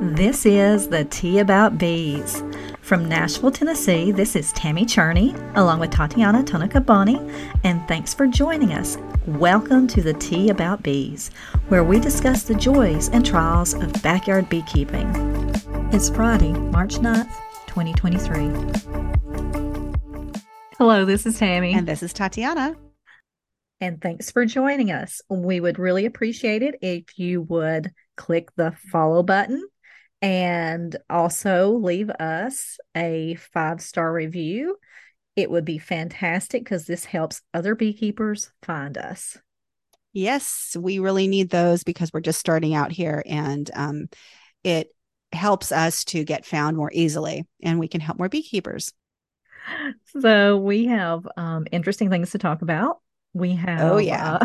This is the Tea About Bees. From Nashville, Tennessee, this is Tammy Cherney along with Tatiana Tonekaboni, and thanks for joining us. Welcome to the Tea About Bees, where we discuss the joys and trials of backyard beekeeping. It's Friday, March 9th, 2023. Hello, this is Tammy. And this is Tatiana. And thanks for joining us. We would really appreciate it if you would click the follow button and also leave us a five star review. It would be fantastic because this helps other beekeepers find us. Yes, we really need those because we're just starting out here and um, it helps us to get found more easily and we can help more beekeepers. So, we have um, interesting things to talk about. We have, Oh, yeah.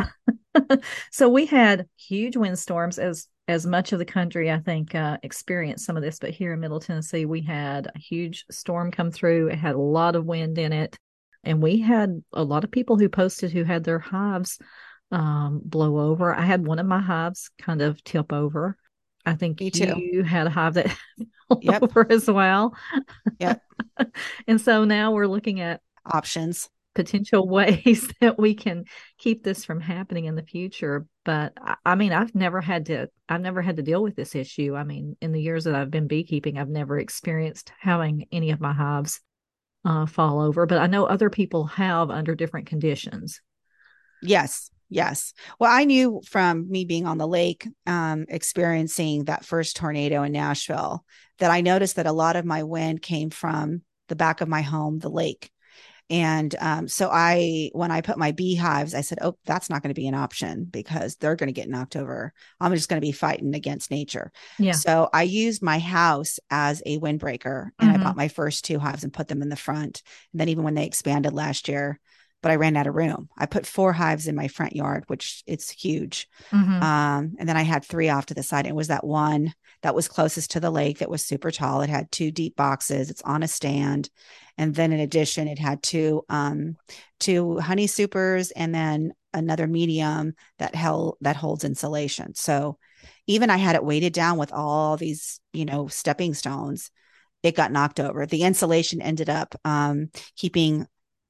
uh, so we had huge windstorms as as much of the country, I think, uh, experienced some of this. But here in Middle Tennessee, we had a huge storm come through. It had a lot of wind in it, and we had a lot of people who posted who had their hives um, blow over. I had one of my hives kind of tip over. I think Me too. you had a hive that fell Yep. over as well. Yep. and so now we're looking at Options. Potential ways that we can keep this from happening in the future but I, mean i've never had to i've never had to deal with this issue i mean in the years that i've been beekeeping i've never experienced having any of my hives uh, fall over but i know other people have under different conditions Yes. Yes. Well, I knew from me being on the lake, um, experiencing that first tornado in Nashville, that I noticed that a lot of my wind came from the back of my home, the lake. And um, so I, when I put my beehives, I said, "Oh, that's not going to be an option because they're going to get knocked over. I'm just going to be fighting against nature." yeah So I used my house as a windbreaker and Mhm. I bought my first two hives and put them in the front. And then even when they expanded last year, but I ran out of room. I put four hives in my front yard, which it's huge. Mhm. Um, and then I had three off to the side. It was that one that was closest to the lake that was super tall. It had two deep boxes. It's on a stand. And then in addition, it had two um two honey supers and then another medium that held that holds insulation. So even I had it weighted down with all these, you know, stepping stones. It got knocked over. The insulation ended up um keeping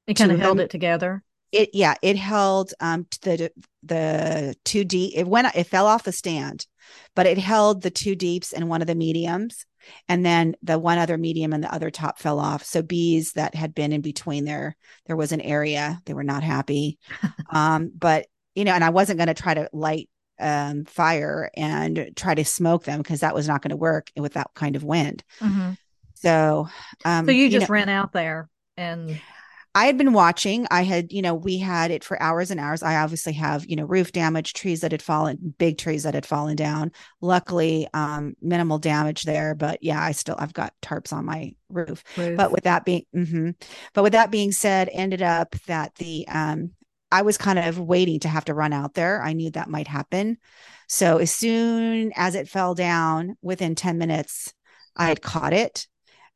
it kind of held it together. It yeah it held um the the two deep it went it fell off the stand but it held the two deeps and one of the mediums and then the one other medium and the other top fell off. So bees that had been in between there there was an area they were not happy. Um but you know and i wasn't going to try to light um fire and try to smoke them because that was not going to work with that kind of wind. Mhm. so um so you just know, ran out there and I had been watching. I had, you know, we had it for hours and hours. I obviously have, you know, roof damage, trees that had fallen, big trees that had fallen down. Luckily, um, minimal damage there, but yeah, I still I've got tarps on my roof. roof. But with that being, mm-hmm. but with that being said, ended up that the um, I was kind of waiting to have to run out there. I knew that might happen. So as soon as it fell down, within ten minutes, I had caught it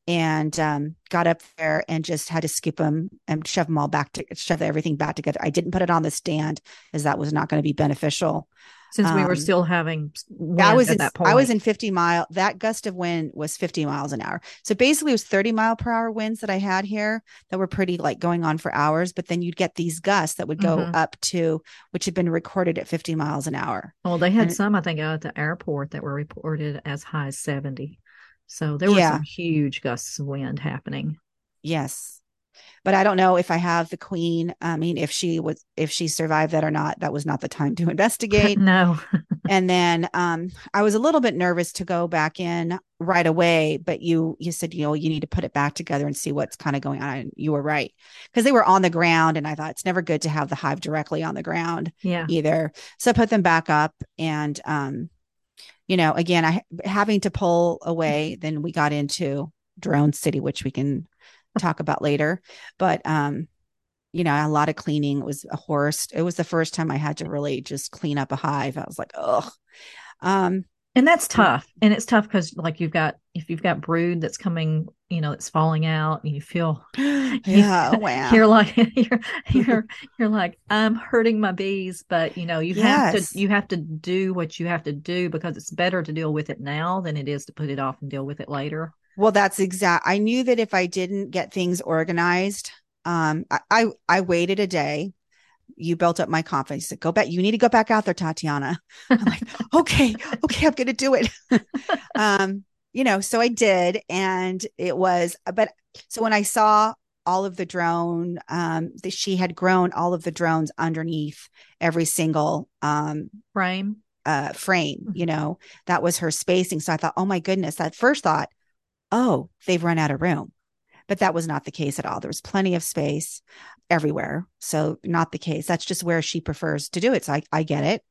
and um, got up there and just had to scoop them and shove them all back to shove everything back together. I didn't put it on the stand as that was not going to be beneficial. since we were um, still having I was in, that point I was in 50 mile. That gust of wind was 50 miles an hour. So basically, it was 30 mile per hour winds that I had here that were pretty like going on for hours. But then you'd get these gusts that would go Mhm. up to which had been recorded at 50 miles an hour. Well, they had And- some, I think, out at the airport that were reported as high as 70. So there were Yeah. some huge gusts of wind happening. Yes. But I don't know if I have the queen. I mean, if she was, if she survived that or not, that was not the time to investigate. no. and then um, I was a little bit nervous to go back in right away. But you, you said, you know, you need to put it back together and see what's kind of going on. And you were right because they were on the ground, and I thought it's never good to have the hive directly on the ground Yeah. either. So I put them back up, and um, you know, again, I having to pull away. Then we got into Drone City, which we can talk about later. But um, you know, a lot of cleaning. It was a horse. It was the first time I had to really just clean up a hive. I was like, oh. Um, and that's tough. And it's tough because like you've got if you've got brood that's coming you know it's falling out and you feel yeah you, wow. you're like you're you're you're like i'm hurting my bees but you know you yes. have to you have to do what you have to do because it's better to deal with it now than it is to put it off and deal with it later. Well that's exact i knew that if i didn't get things organized um I, I i waited a day you built up my confidence. Said, go back. You need to go back out there, Tatiana. I'm like, okay, okay, I'm going to do it. um, you know, so I did, and it was. But so when I saw all of the drone, um, that she had grown all of the drones underneath every single um frame, uh, frame. Mm-hmm. You know, that was her spacing. So I thought, oh my goodness. That first thought, oh, they've run out of room but that was not the case at all. There was plenty of space everywhere. So not the case. That's just where she prefers to do it. So I, I get it.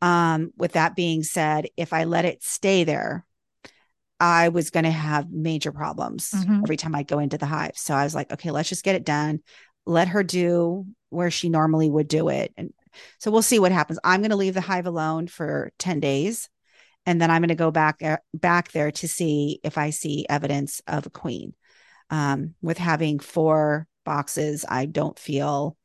Um, with that being said, if I let it stay there, I was going to have major problems mm-hmm. every time I go into the hive. So I was like, okay, let's just get it done. Let her do where she normally would do it. And so we'll see what happens. I'm going to leave the hive alone for 10 days. And then I'm going to go back uh, back there to see if I see evidence of a queen. Um, with having four boxes. I don't feel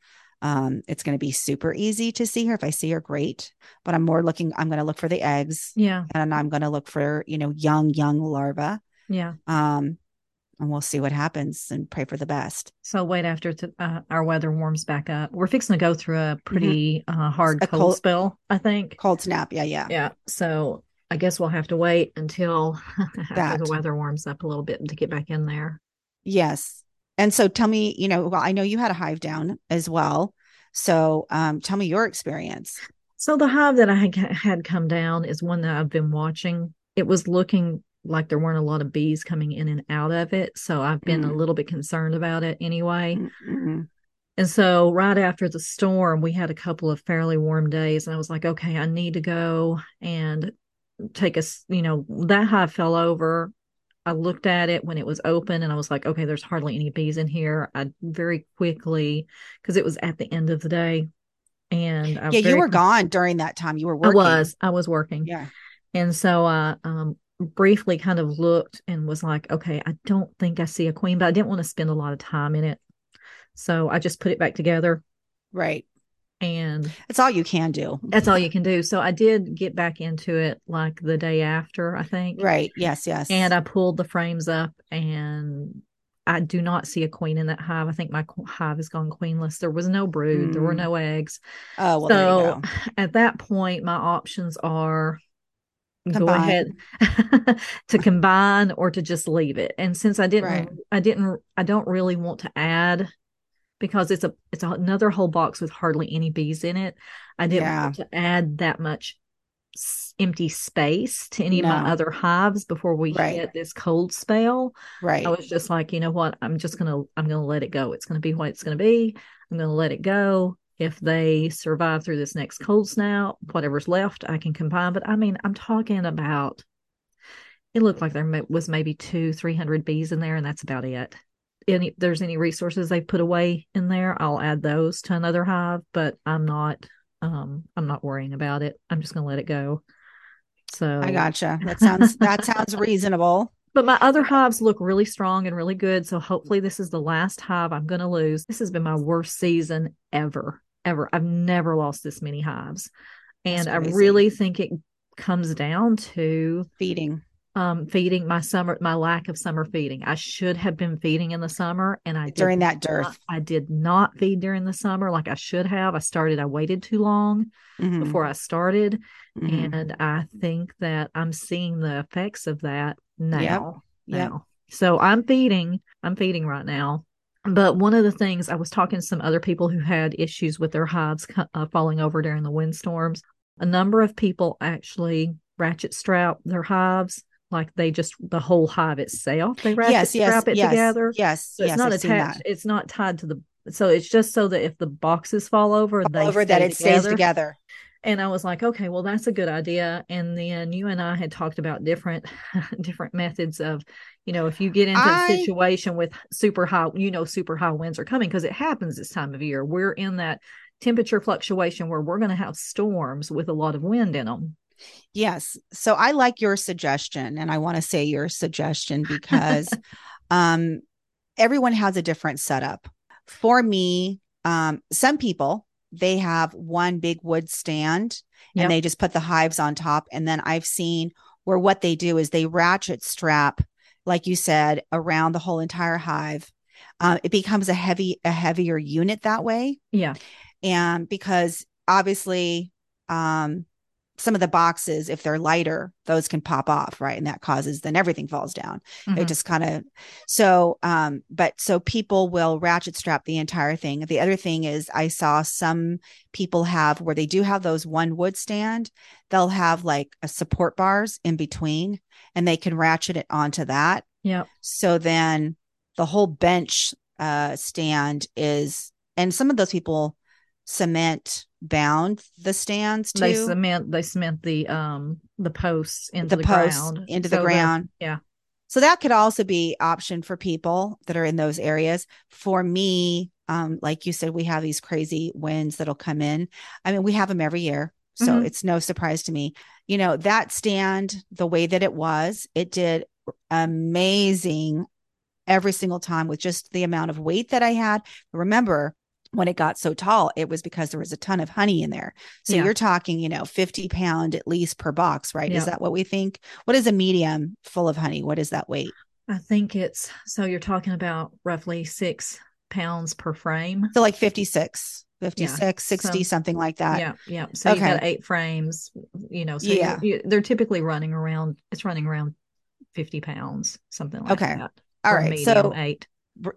um, it's going to be super easy to see her. If I see her, great. But I'm more looking, I'm going to look for the eggs. Yeah. And I'm going to look for, you know, young, young larvae. Yeah. Um, and we'll see what happens and pray for the best. So wait after uh, our weather warms back up. We're fixing to go through a pretty mm-hmm. uh, hard cold, cold spell, I think. Cold snap. Yeah. Yeah. Yeah. So I guess we'll have to wait until after the weather warms up a little bit to get back in there. Yes. And so tell me, you know, well, I know you had a hive down as well. So um, tell me your experience. So the hive that I had come down is one that I've been watching. It was looking like there weren't a lot of bees coming in and out of it. So I've been mm. a little bit concerned about it anyway. Mm-hmm. And so right after the storm, we had a couple of fairly warm days. And I was like, okay, I need to go and take a, you know, that hive fell over I looked at it when it was open and I was like, okay, there's hardly any bees in here. I very quickly, because it was at the end of the day. And I yeah, you were gone during that time. You were working. I was, I was working. Yeah. And so I um, briefly kind of looked and was like, okay, I don't think I see a queen, but I didn't want to spend a lot of time in it. So I just put it back together. Right and it's all you can do. That's all you can do. So i did get back into it like the day after i think. Right. Yes yes. And i pulled the frames up and i do not see a queen in that hive. I think my hive has gone queenless. There was no brood. Mm. there were mm. no eggs. Oh well, so at that point my options are combine. go ahead to combine or to just leave it. And since i didn't right. i didn't i don't really want to add because it's a it's another whole box with hardly any bees in it. I didn't yeah. want to add that much empty space to any no. of my other hives before we right. hit this cold spell. Right. I was just like, you know what? I'm just gonna I'm gonna let it go. It's gonna be what it's gonna be. I'm gonna let it go. If they survive through this next cold snap, whatever's left, I can combine. But I mean, I'm talking about. It looked like there was maybe two, three hundred bees in there, and that's about it any there's any resources they've put away in there, I'll add those to another hive, but I'm not um I'm not worrying about it. I'm just gonna let it go. So I gotcha. That sounds that sounds reasonable. But my other hives look really strong and really good. So hopefully this is the last hive I'm gonna lose. This has been my worst season ever. Ever. I've never lost this many hives. And I really think it comes down to feeding um, feeding my summer, my lack of summer feeding. I should have been feeding in the summer, and I during that dearth, not, I did not feed during the summer like I should have. I started, I waited too long mm-hmm. before I started, mm-hmm. and I think that I'm seeing the effects of that now. Yep. Now, yep. so I'm feeding. I'm feeding right now. But one of the things I was talking to some other people who had issues with their hives uh, falling over during the windstorms. A number of people actually ratchet strap their hives like they just the whole hive itself they wrap yes, it, yes, wrap it yes, together. yes so it's yes, not I've attached it's not tied to the so it's just so that if the boxes fall over fall they over that it together. stays together. and i was like okay well that's a good idea. And then you and i had talked about different different methods of you know if you get into I, a situation with super high you know super high winds are coming because it happens this time of year. We're in that temperature fluctuation where we're going to have storms with a lot of wind in them Yes. So I like your suggestion and I want to say your suggestion because um everyone has a different setup. For me, um some people they have one big wood stand and they just put the hives on top and then I've seen where what they do is they ratchet strap like you said around the whole entire hive. Uh, it becomes a heavy a heavier unit that way Yeah. and because obviously um some of the boxes if they're lighter those can pop off right and that causes then everything falls down Mhm. it just kind of so um but so people will ratchet strap the entire thing the other thing is i saw some people have where they do have those one wood stand they'll have like a support bars in between and they can ratchet it onto that Yep. so then the whole bench uh, stand is, and some of those people cement bound the stands too. They cement they cement the um the posts into the the, posts ground. into So the ground. yeah. So that could also be option for people that are in those areas. For me, um, like you said, we have these crazy winds that'll come in. I mean, we have them every year. So Mhm. it's no surprise to me. You know, that stand, the way that it was, it did amazing every single time with just the amount of weight that I had. Remember, when it got so tall, it was because there was a ton of honey in there. So Yeah. you're talking, you know, 50 pound at least per box, right? Yeah. Is that what we think? What is a medium full of honey? What is that weight? I think it's so you're talking about roughly six pounds per frame. So like 56, 56, 60, So- something like that. yeah, yeah. So you got eight frames, you know. So Yeah. you, you, they're typically running around. It's running around fifty pounds, something like Okay. that. okay all right So eight.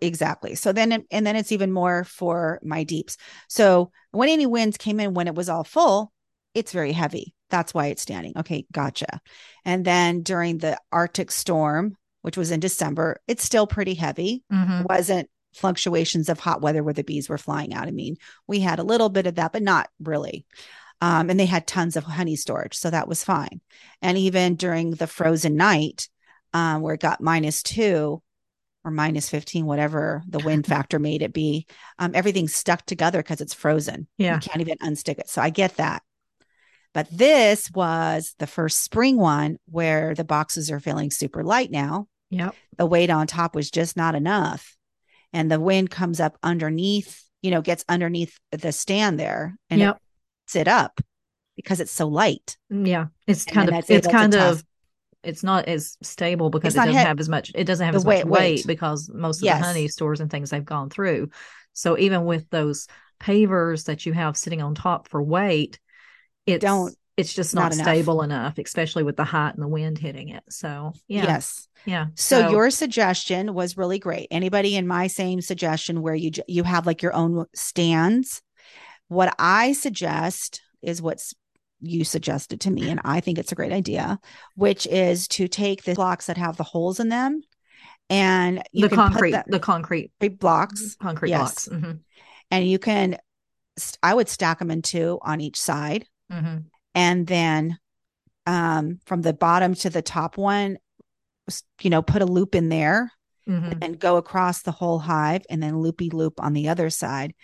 Exactly. So then it- and then it's even more for my deeps. So when any winds came in when it was all full it's very heavy. That's why it's standing. Okay gotcha. And then during the arctic storm which was in december it's still pretty heavy. Mhm. It wasn't fluctuations of hot weather where the bees were flying out. I mean we had a little bit of that but not really. Um, and they had tons of honey storage so that was fine. And even during the frozen night um, where it got minus two or minus 15 whatever the wind factor made it be um, everything's stuck together because it's frozen Yeah. you can't even unstick it so i get that but this was the first spring one where the boxes are feeling super light now Yep. the weight on top was just not enough and the wind comes up underneath you know gets underneath the stand there and Yep. it sit up because it's so light Yeah. It's And kind of it's kind of it's not as stable because it doesn't have as much it doesn't have as weight- much weight, weight. because most of Yes. the honey stores and things they've gone through. So even with those pavers that you have sitting on top for weight, it's Don't- it's just not not, enough. stable enough, especially with the height and the wind hitting it. So yeah. yes Yeah. So, your suggestion was really great. Anybody in my same suggestion where you you have like your own stands? What I suggest is what's you suggested to me, and I think it's a great idea, which is to take the blocks that have the holes in them, and you the can concrete put the concrete the blocks, concrete Yes. blocks. hmm and you can. I would stack them in two on each side, hmm and then um, from the bottom to the top one, you know, put a loop in there hmm and go across the whole hive and then loopy loop on the other side.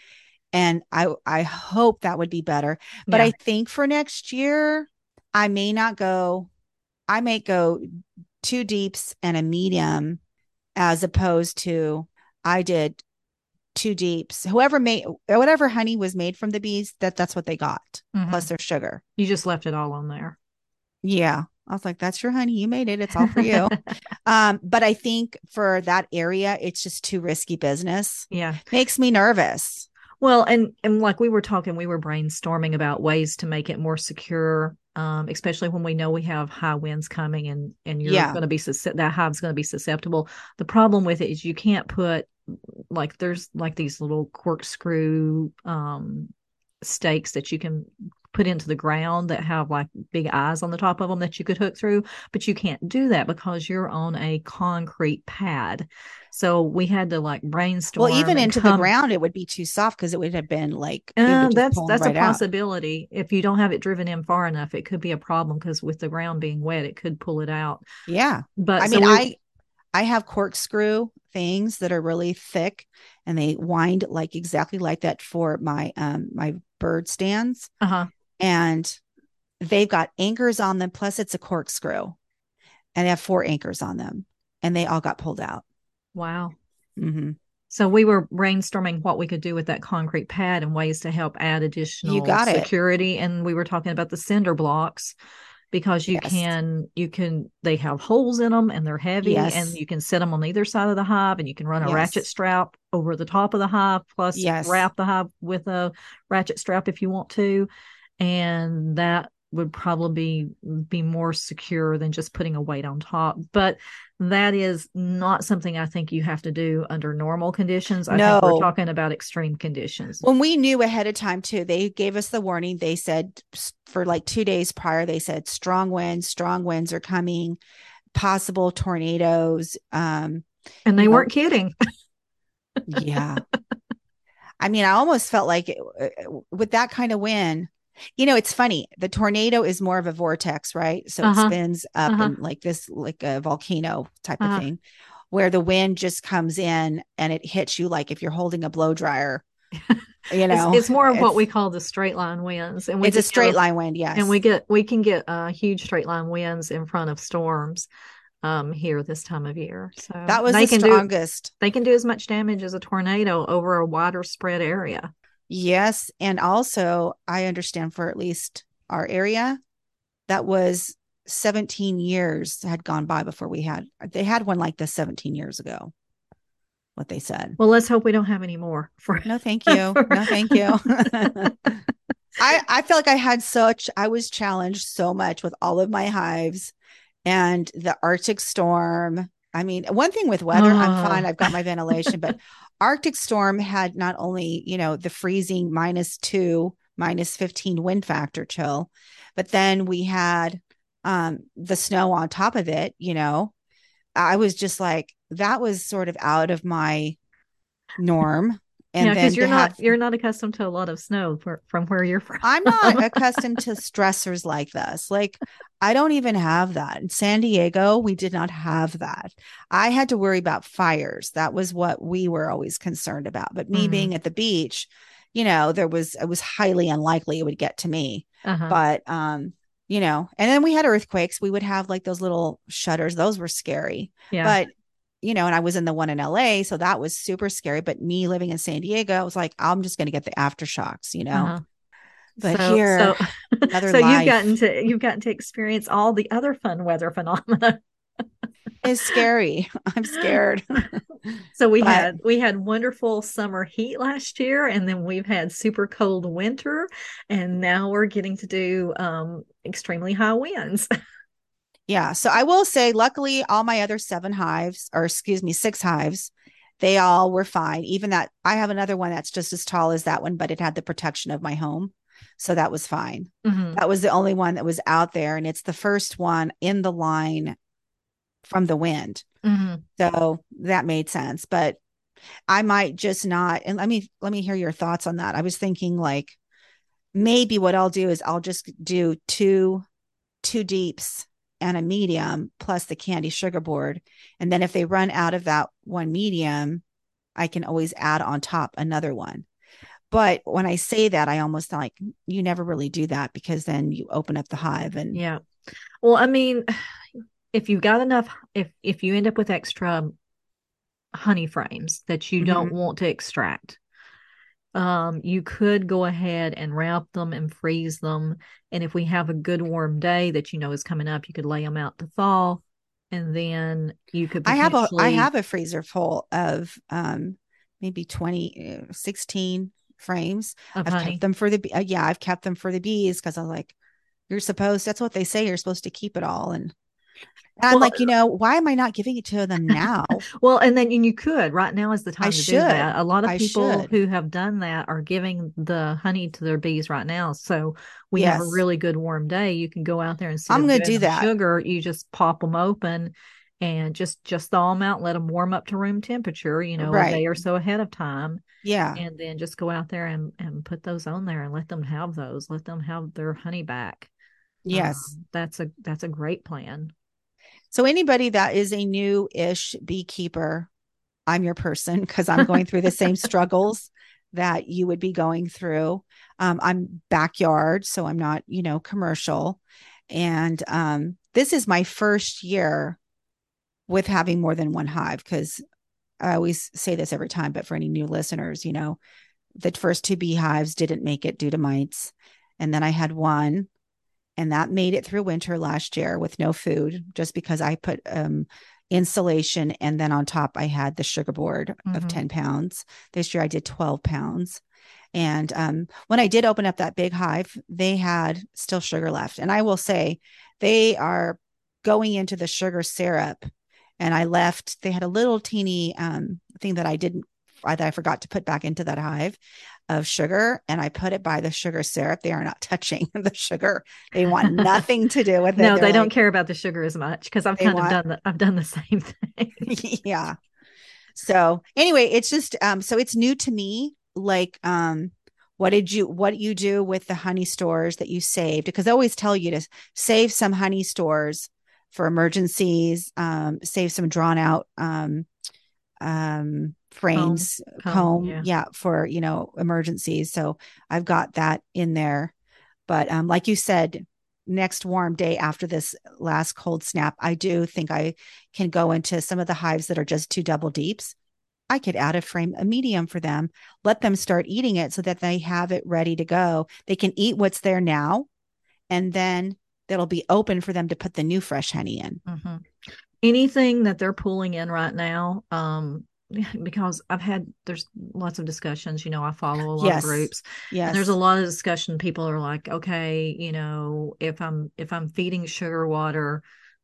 And I I hope that would be better. But I think for next year, I may not go, I may go two deeps and a medium as opposed to I did two deeps. Whoever made whatever honey was made from the bees, that that's what they got, Mhm. plus their sugar. you just left it all on there. Yeah. I was like, that's your honey. You made it. It's all for you. um, but I think for that area, it's just too risky business. yeah. Makes me nervous. Well, and and like we were talking, we were brainstorming about ways to make it more secure, um, especially when we know we have high winds coming and and you're Yeah. going to be that hive's going to be susceptible. The problem with it is you can't put like there's like these little corkscrew um stakes that you can put into the ground that have like big eyes on the top of them that you could hook through, but you can't do that because you're on a concrete pad. So we had to like brainstorm. Well, even into the ground, it would be too soft because it would have been like uh, that's that's right a out. possibility. If you don't have it driven in far enough, it could be a problem because with the ground being wet, it could pull it out. Yeah. But I so mean, we- I I have corkscrew things that are really thick and they wind like exactly like that for my um my bird stands. uh-huh. And they've got anchors on them, plus it's a corkscrew, and they have four anchors on them, and they all got pulled out. Wow. hmm So we were brainstorming what we could do with that concrete pad and ways to help add additional you got it. security. And we were talking about the cinder blocks because you Yes. can you can they have holes in them and they're heavy Yes. and you can set them on either side of the hive and you can run a Yes. ratchet strap over the top of the hive plus wrap the hive with a ratchet strap if you want to and that would probably be, be more secure than just putting a weight on top but that is not something i think you have to do under normal conditions i think No. we're talking about extreme conditions When we knew ahead of time too, they gave us the warning. They said for like two days prior, they said strong winds, strong winds are coming, possible tornadoes. Um, and they weren't kidding yeah. I mean, I almost felt like it, uh, with that kind of wind, you know, it's funny. The tornado is more of a vortex, right? So Uh-huh. it spins up Uh-huh. and like this, like a volcano type Uh-huh. of thing, where the wind just comes in and it hits you like if you're holding a blow dryer. You know, it's, it's more of what we call the straight line winds and we It's a just get straight line wind, yes. and we get we can get uh huge straight line winds in front of storms um here this time of year so that was they the can do strongest. they can do as much damage as a tornado over a wider spread area Yes. And also, I understand for at least our area, that was 17 years had gone by before we had, they had one like this 17 years ago, what they said. well let's hope we don't have any more for No, thank you. No, thank you. I, I felt like I had such, I was challenged so much with all of my hives and the Arctic storm. I mean, one thing with weather, I'm Oh. fine. I've got my ventilation, but Arctic storm had not only, you know, the freezing minus two, minus 15 wind factor chill, but then we had um the snow on top of it, you know. I was just like, that was sort of out of my norm. And yeah because you're not have- you're not accustomed to a lot of snow for, from where you're from I'm not accustomed to stressors like this. Like, I don't even have that. In San Diego, we did not have that. I had to worry about fires. That was what we were always concerned about. But me Mhm. being at the beach, you know, there was, it was highly unlikely it would get to me. uh-huh. But, um, you know, and then we had earthquakes. We would have like those little shutters. Those were scary yeah but you know, and I was in the one in LA, so that was super scary. But me living in San Diego, I was like, I'm just going to get the aftershocks, you know. uh-huh. But So- here, so, so you've gotten to you've gotten to experience all the other fun weather phenomena is scary. I'm scared. So we But- had we had wonderful summer heat last year, and then we've had super cold winter, and now we're getting to do um, extremely high winds. Yeah. So I will say, luckily, all my other seven hives, or excuse me, six hives, they all were fine. Even that, I have another one that's just as tall as that one, but it had the protection of my home. So that was fine. Mhm. That was the only one that was out there. And it's the first one in the line from the wind. Mhm. So that made sense. But I might just not. And let me let me hear your thoughts on that. I was thinking like maybe what I'll do is I'll just do two two deeps and a medium plus the candy sugar board. And then if they run out of that one medium, I can always add on top another one. But when I say that, I almost like you never really do that because then you open up the hive and Yeah. Well, I mean, if you've got enough, if if you end up with extra honey frames that you don't mm-hmm. want to extract, um, you could go ahead and wrap them and freeze them. And if we have a good warm day that you know is coming up, you could lay them out to thaw, and then you could. I have a I have a freezer full of um maybe 20 uh, 16 frames. I've honey. kept them for the uh, yeah, I've kept them for the bees cuz I'm like you're supposed that's what they say you're supposed to keep it all and I'm Well- like, you know, why am I not giving it to them now? Well, and then and you could right now is the time I to should. do that. A lot of I people should. who have done that are giving the honey to their bees right now. So we have a really good warm day. You can go out there and I'm gonna gonna do that. Sugar, you just pop them open and just just thaw them out. Let them warm up to room temperature. You know, Right. a day or so ahead of time, yeah. and then just go out there and and put those on there and let them have those. Let them have their honey back. Yes. Um, that's a that's a great plan. So anybody that is a new-ish beekeeper, I'm your person because I'm going through the same struggles that you would be going through. Um, I'm backyard, so I'm not, you know, commercial. And um, this is my first year with having more than one hive because I always say this every time, but for any new listeners, you know, the first two beehives didn't make it due to mites. And then I had one, and that made it through winter last year with no food, just because I put um, insulation. And then on top, I had the sugar board mm-hmm. of 10 pounds. This year I did 12 pounds. And um, when I did open up that big hive, they had still sugar left. And I will say, they are going into the sugar syrup. And I left, they had a little teeny um, thing that I didn't that I forgot to put back into that hive of sugar and I put it by the sugar syrup. They are not touching the sugar. They want nothing to do with it. No, They're they don't care about the sugar as much because I've kind want, of done the, I've done the same thing. yeah. So anyway, it's just um so it's new to me. Like um what did you what you do with the honey stores that you saved? Because I always tell you to save some honey stores for emergencies, um, save some drawn out um um frames comb, comb yeah. yeah. for you know emergencies so i've got that in there but um like you said next warm day after this last cold snap i do think i can go into some of the hives that are just two double deeps i could add a frame a medium for them let them start eating it so that they have it ready to go they can eat what's there now and then that'll be open for them to put the new fresh honey in mm-hmm. Anything that they're pulling in right now um because I've had there's lots of discussions. You know, I follow a lot yes. of groups. Yes. there's a lot of discussion. People are like, okay, you know, if I'm if I'm feeding sugar water,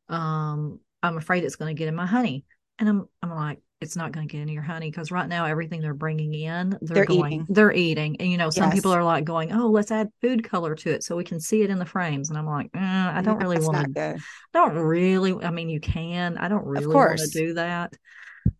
um, I'm afraid it's going to get in my honey. And I'm I'm like, it's not going to get into your honey because right now everything they're bringing in, they're, they're going, eating. they're eating. And you know, some yes. people are like going, oh, let's add food color to it so we can see it in the frames. And I'm like, eh, I don't really want to. Don't really. I mean, you can. I don't really want to do that.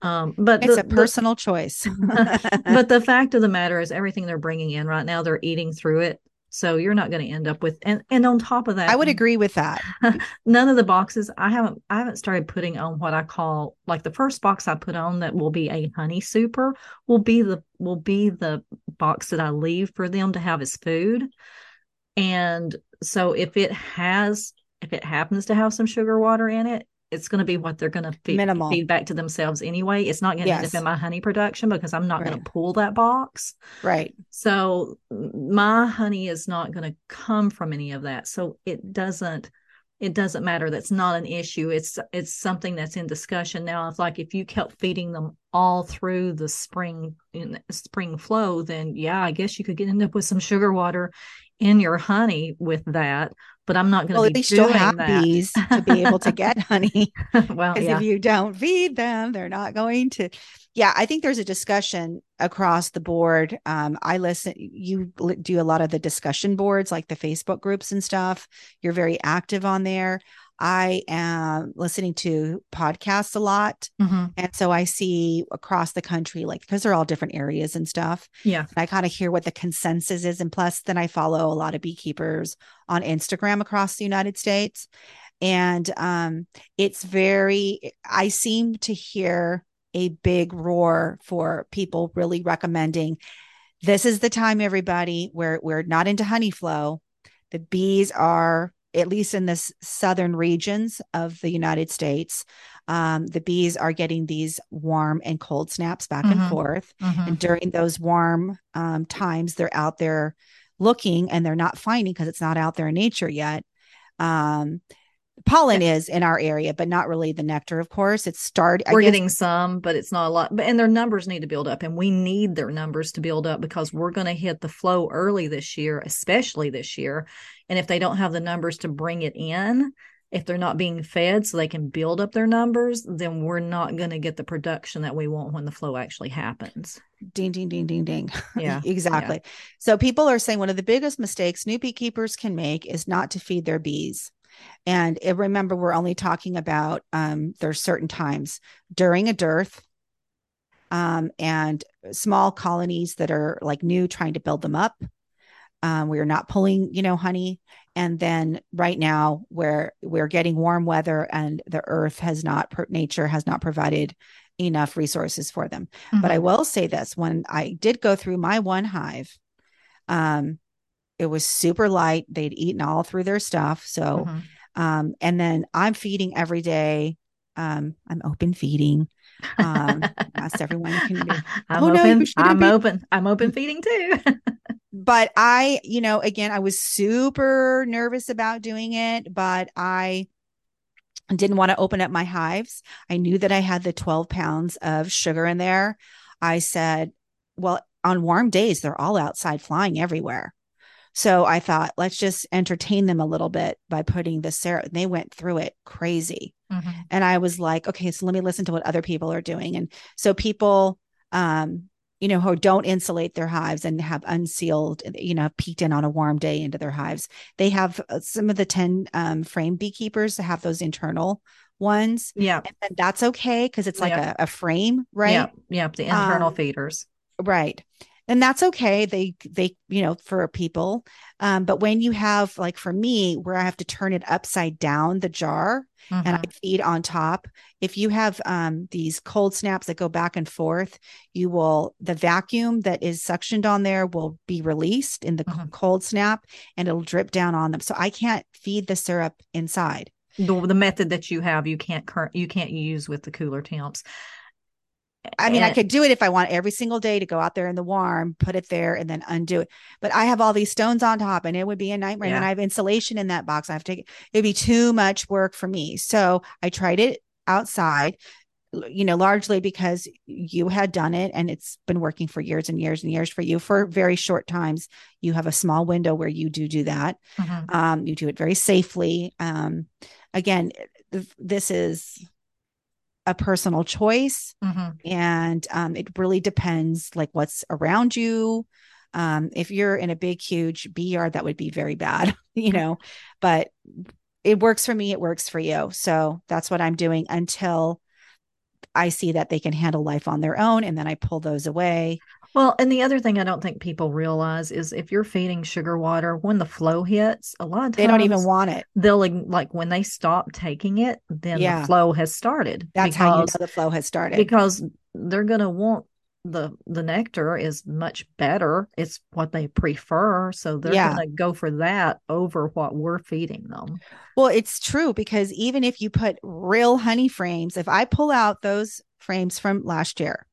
Um, but it's the, a personal the, choice. but the fact of the matter is, everything they're bringing in right now, they're eating through it. So you're not going to end up with, and and on top of that, I would agree with that. none of the boxes I haven't I haven't started putting on what I call like the first box I put on that will be a honey super will be the will be the box that I leave for them to have as food. And so if it has if it happens to have some sugar water in it, it's going to be what they're going to feed, Minimal. feed back to themselves anyway. It's not going to yes. end up in my honey production because I'm not right. going to pull that box. Right. So my honey is not going to come from any of that. So it doesn't it doesn't matter that's not an issue it's it's something that's in discussion now it's like if you kept feeding them all through the spring in spring flow then yeah i guess you could get end up with some sugar water in your honey with that but I'm not going to well, be at least you'll have that. bees to be able to get honey. well, yeah. if you don't feed them, they're not going to. Yeah, I think there's a discussion across the board. Um, I listen. You do a lot of the discussion boards, like the Facebook groups and stuff. You're very active on there. I am listening to podcasts a lot. Mm-hmm. And so I see across the country, like, because they're all different areas and stuff. Yeah. I kind of hear what the consensus is. And plus, then I follow a lot of beekeepers on Instagram across the United States. And um, it's very, I seem to hear a big roar for people really recommending this is the time, everybody, where we're not into honey flow. The bees are at least in the southern regions of the United States, um, the bees are getting these warm and cold snaps back mm-hmm. and forth. Mm-hmm. And during those warm um, times, they're out there looking and they're not finding because it's not out there in nature yet. Um, pollen is in our area, but not really the nectar, of course. It's started. We're guess, getting some, but it's not a lot. But and their numbers need to build up, and we need their numbers to build up because we're going to hit the flow early this year, especially this year. And if they don't have the numbers to bring it in, if they're not being fed so they can build up their numbers, then we're not going to get the production that we want when the flow actually happens. Ding, ding, ding, ding, ding. Yeah, exactly. Yeah. So people are saying one of the biggest mistakes new beekeepers can make is not to feed their bees. And it, remember, we're only talking about um, there's certain times during a dearth um, and small colonies that are like new, trying to build them up. Um, we are not pulling, you know, honey. And then right now, where we're getting warm weather and the earth has not, nature has not provided enough resources for them. Mm-hmm. But I mm-hmm. will say this when I did go through my one hive, um, it was super light. They'd eaten all through their stuff. So, mm-hmm. um, and then I'm feeding every day. Um, I'm open feeding. Um, everyone can be. I'm oh, open. No, I'm be- open. I'm open feeding too. but I, you know, again, I was super nervous about doing it, but I didn't want to open up my hives. I knew that I had the 12 pounds of sugar in there. I said, well, on warm days, they're all outside flying everywhere. So I thought, let's just entertain them a little bit by putting the syrup. And they went through it crazy. Mm-hmm. And I was like, okay, so let me listen to what other people are doing. And so people, um, you know, who don't insulate their hives and have unsealed, you know, peeked in on a warm day into their hives. They have uh, some of the 10 um, frame beekeepers to have those internal ones. Yeah. And that's okay because it's like yeah. a, a, frame, right? Yeah. Yeah. The internal um, feeders. Right and that's okay they they you know for people um, but when you have like for me where i have to turn it upside down the jar mm-hmm. and i mm-hmm. feed on top if you have um, these cold snaps that go back and forth you will the vacuum that is suctioned on there will be released in the mm-hmm. cold snap and it'll drip down on them so i can't feed the syrup inside the, the method that you have you can't current you can't use with the cooler temps I mean, and, I could do it if I want every single day to go out there in the warm, put it there, and then undo it. But I have all these stones on top, and it would be a nightmare. Yeah. And I have insulation in that box. I have to take it'd be too much work for me. So I tried it outside, you know, largely because you had done it and it's been working for years and years and years for you for very short times. You have a small window where you do do that. Mm-hmm. Um, you do it very safely. Um, again, this is a personal choice mm-hmm. and um, it really depends like what's around you. Um, if you're in a big huge bee yard that would be very bad you know but it works for me it works for you. So that's what i'm doing until i see that they can handle life on their own and then i pull those away well, and the other thing I don't think people realize is if you're feeding sugar water, when the flow hits, a lot of times they don't even want it. They'll like when they stop taking it, then yeah. the flow has started. That's because, how you know the flow has started. Because they're going to want the the nectar is much better. It's what they prefer, so they're yeah. going to go for that over what we're feeding them. Well, it's true because even if you put real honey frames, if I pull out those frames from last year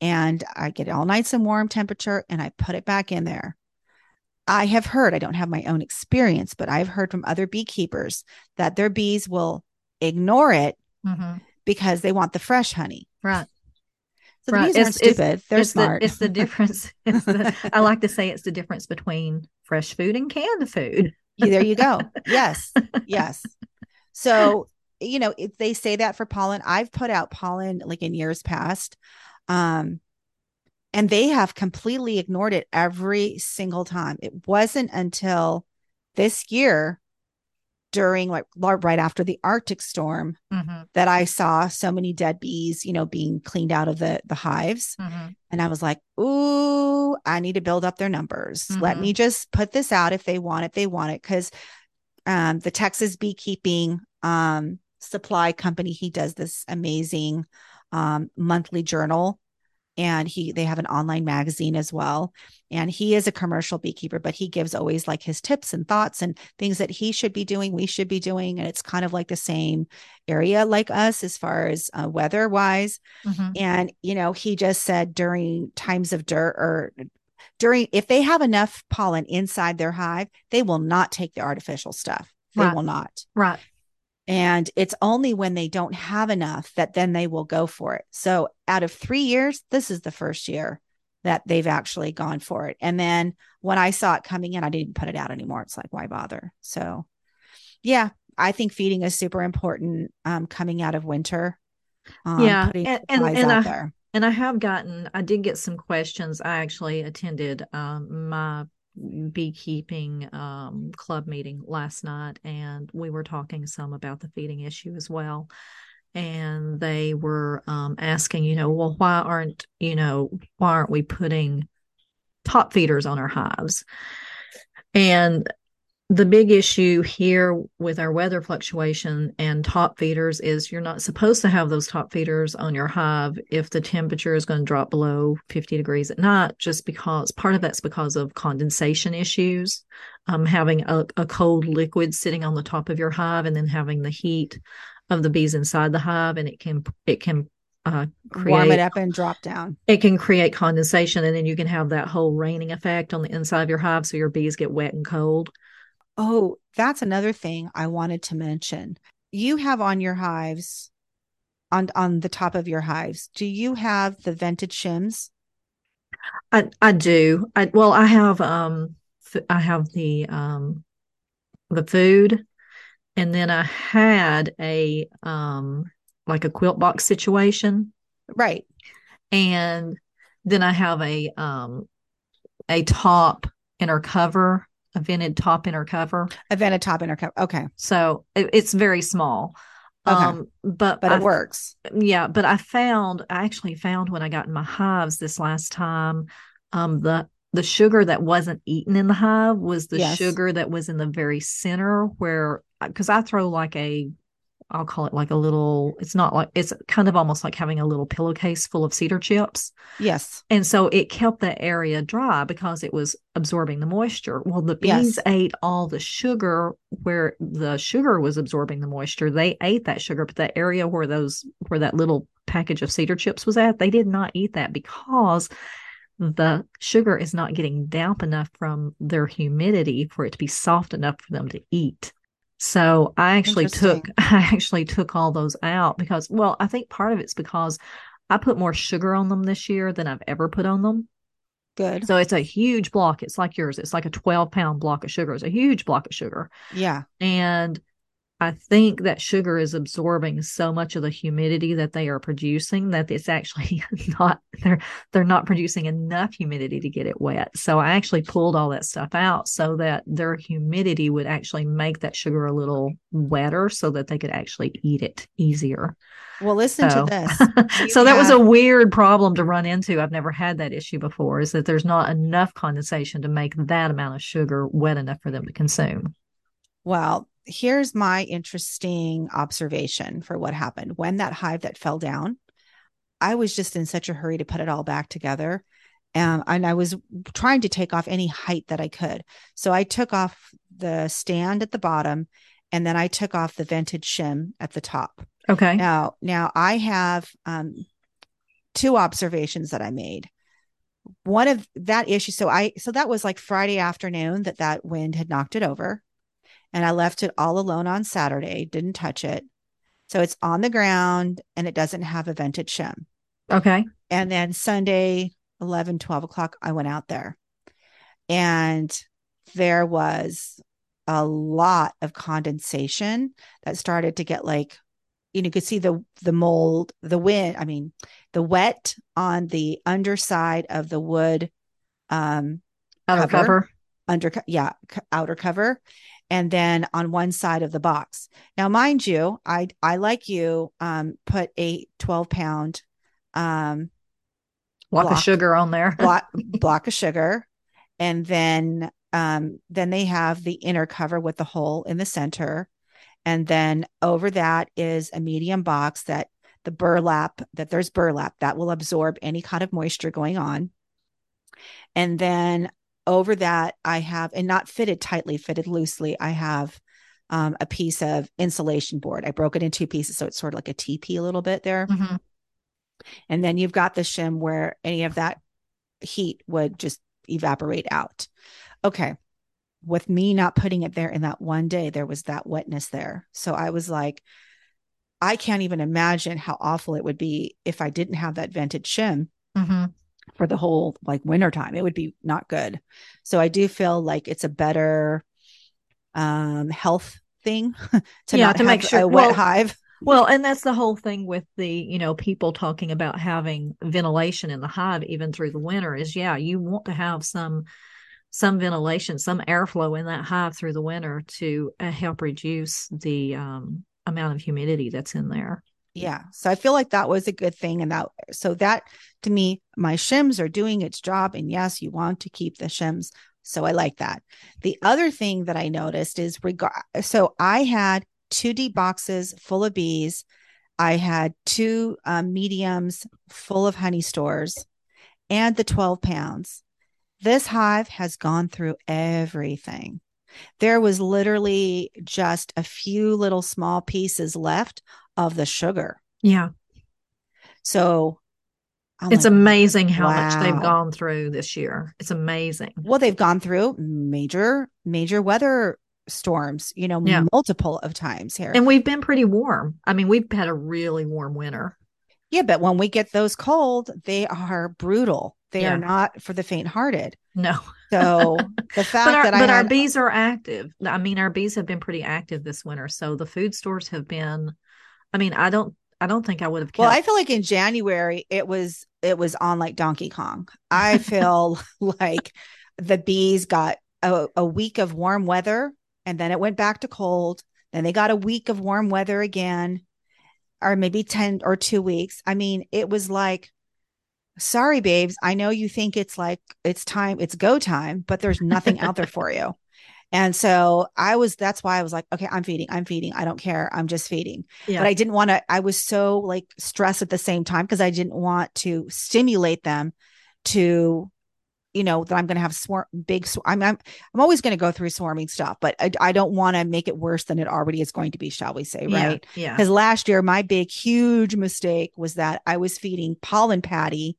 and I get it all nice and warm temperature and I put it back in there. I have heard, I don't have my own experience, but I've heard from other beekeepers that their bees will ignore it mm-hmm. because they want the fresh honey. Right. So right. the bees it's, aren't stupid. It's, They're it's smart. The, it's the difference. It's the, I like to say it's the difference between fresh food and canned food. there you go. Yes. Yes. So, you know, if they say that for pollen, I've put out pollen like in years past. Um, and they have completely ignored it every single time. It wasn't until this year during like right after the arctic storm mm-hmm. that i saw so many dead bees you know being cleaned out of the the hives mm-hmm. and i was like ooh i need to build up their numbers mm-hmm. let me just put this out if they want it they want it because um, the texas beekeeping um, supply company he does this amazing um, monthly journal and he they have an online magazine as well. And he is a commercial beekeeper but he gives always like his tips and thoughts and things that he should be doing we should be doing. And it's kind of like the same area like us as far as uh, weather wise mm-hmm. and you know he just said during times of dearth or during if they have enough pollen inside their hive they will not take the artificial stuff. They right. will not. Right and it's only when they don't have enough that then they will go for it. So out of three years, this is the first year that they've actually gone for it. And then when I saw it coming in, I didn't put it out anymore. It's like, why bother? So yeah, I think feeding is super important um, coming out of winter. Um, yeah. And, and, and I, there. and I have gotten, I did get some questions. I actually attended um, my beekeeping um, club meeting last night, and we were talking some about the feeding issue as well. And they were um, asking, you know, well, why aren't you know why aren't we putting top feeders on our hives? And the big issue here with our weather fluctuation and top feeders is you're not supposed to have those top feeders on your hive if the temperature is going to drop below 50 degrees at night, just because part of that's because of condensation issues. Um, having a, a cold liquid sitting on the top of your hive and then having the heat of the bees inside the hive and it can it can uh, create, warm it up and drop down. It can create condensation, and then you can have that whole raining effect on the inside of your hive, so your bees get wet and cold. Oh, that's another thing I wanted to mention. You have on your hives, on on the top of your hives. Do you have the vented shims? I I do. I well, I have um, I have the um, the food, and then I had a um like a quilt box situation. Right. And then I have a um a top inner cover, a vented top inner cover. A vented top inner cover. Okay. So it, it's very small. Okay. Um, but but it I, works. Yeah, but I found I actually found when I got in my hives this last time, um, the the sugar that wasn't eaten in the hive was the yes. sugar that was in the very center where because I throw like a I'll call it like a little, it's not like, it's kind of almost like having a little pillowcase full of cedar chips. Yes. And so it kept the area dry because it was absorbing the moisture. Well, the bees yes. ate all the sugar where the sugar was absorbing the moisture. They ate that sugar, but the area where those, where that little package of cedar chips was at, they did not eat that because the sugar is not getting damp enough from their humidity for it to be soft enough for them to eat. So I actually took I actually took all those out because well, I think part of it's because I put more sugar on them this year than I've ever put on them. Good. So it's a huge block. It's like yours. It's like a 12 pound block of sugar. It's a huge block of sugar. Yeah. And I think that sugar is absorbing so much of the humidity that they are producing that it's actually not they're they're not producing enough humidity to get it wet. So I actually pulled all that stuff out so that their humidity would actually make that sugar a little wetter so that they could actually eat it easier. Well, listen so, to this. so that was a weird problem to run into. I've never had that issue before is that there's not enough condensation to make that amount of sugar wet enough for them to consume. Well, here's my interesting observation for what happened. When that hive that fell down i was just in such a hurry to put it all back together and, and i was trying to take off any height that i could. So i took off the stand at the bottom and then i took off the vented shim at the top. Okay. Now now i have um, two observations that i made. One of that issue so i so that was like friday afternoon that that wind had knocked it over and I left it all alone on Saturday, didn't touch it. So it's on the ground and it doesn't have a vented shim. Okay. And then Sunday, 11, 12 o'clock, I went out there and there was a lot of condensation that started to get like, you know, you could see the the mold, the wind, I mean, the wet on the underside of the wood um outer cover, cover. under yeah, outer cover and then on one side of the box. Now, mind you, I I like you um, put a 12 pound um, block, block of sugar on there. block, block of sugar. And then um, then they have the inner cover with the hole in the center. And then over that is a medium box that the burlap, that there's burlap that will absorb any kind of moisture going on. And then over that i have and not fitted tightly fitted loosely i have um, a piece of insulation board. I broke it in two pieces so it's sort of like a tp a little bit there. Mm-hmm. and then you've got the shim where any of that heat would just evaporate out. Okay with me not putting it there in that one day there was that wetness there. So i was like i can't even imagine how awful it would be if i didn't have that vented shim. Mm-hmm for the whole like winter time. It would be not good. So I do feel like it's a better um health thing to yeah, to make sure a wet well, hive. Well, and that's the whole thing with the, you know, people talking about having ventilation in the hive even through the winter is yeah, you want to have some some ventilation, some airflow in that hive through the winter to uh, help reduce the um, amount of humidity that's in there yeah so i feel like that was a good thing and that so that to me my shims are doing its job and yes you want to keep the shims So I like that. The other thing that I noticed is regard so I had two deep boxes full of bees. I had two um, mediums full of honey stores and the 12 pounds. This hive has gone through everything. There was literally just a few little small pieces left of the sugar. Yeah. So I'm it's like, amazing how wow. much they've gone through this year. It's amazing. Well, they've gone through major, major weather storms, you know, yeah. multiple of times here. And we've been pretty warm. I mean, we've had a really warm winter. Yeah, but when we get those cold, they are brutal. They yeah. are not for the faint hearted. No. So the fact our, that I but had, our bees are active. I mean, our bees have been pretty active this winter. So the food stores have been. I mean, I don't. I don't think I would have. Kept... Well, I feel like in January it was it was on like Donkey Kong. I feel like the bees got a, a week of warm weather, and then it went back to cold. Then they got a week of warm weather again, or maybe ten or two weeks. I mean, it was like sorry babes i know you think it's like it's time it's go time but there's nothing out there for you and so i was that's why i was like okay i'm feeding i'm feeding i don't care i'm just feeding yeah. but i didn't want to i was so like stressed at the same time because i didn't want to stimulate them to you know that I'm going to have swarm big. Sw- I'm, I'm I'm always going to go through swarming stuff, but I, I don't want to make it worse than it already is going to be, shall we say, right? Yeah. Because last year my big huge mistake was that I was feeding pollen patty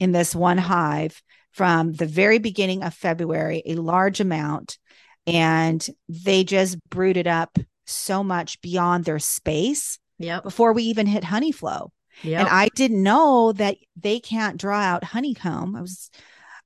in this one hive from the very beginning of February, a large amount, and they just brooded up so much beyond their space. Yeah. Before we even hit honey flow. Yep. And I didn't know that they can't draw out honeycomb. I was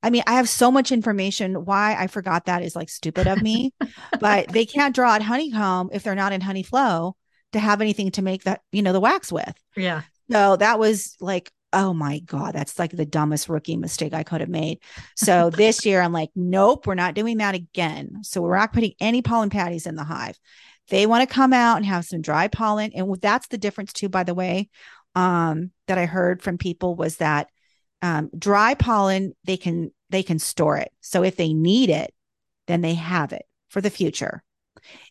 I mean, I have so much information. Why I forgot that is like stupid of me, but they can't draw out honeycomb if they're not in honey flow to have anything to make that, you know, the wax with. Yeah. So that was like, oh my God, that's like the dumbest rookie mistake I could have made. So this year I'm like, nope, we're not doing that again. So we're not putting any pollen patties in the hive. They want to come out and have some dry pollen. And that's the difference too, by the way, um, that I heard from people was that um, dry pollen they can they can store it so if they need it then they have it for the future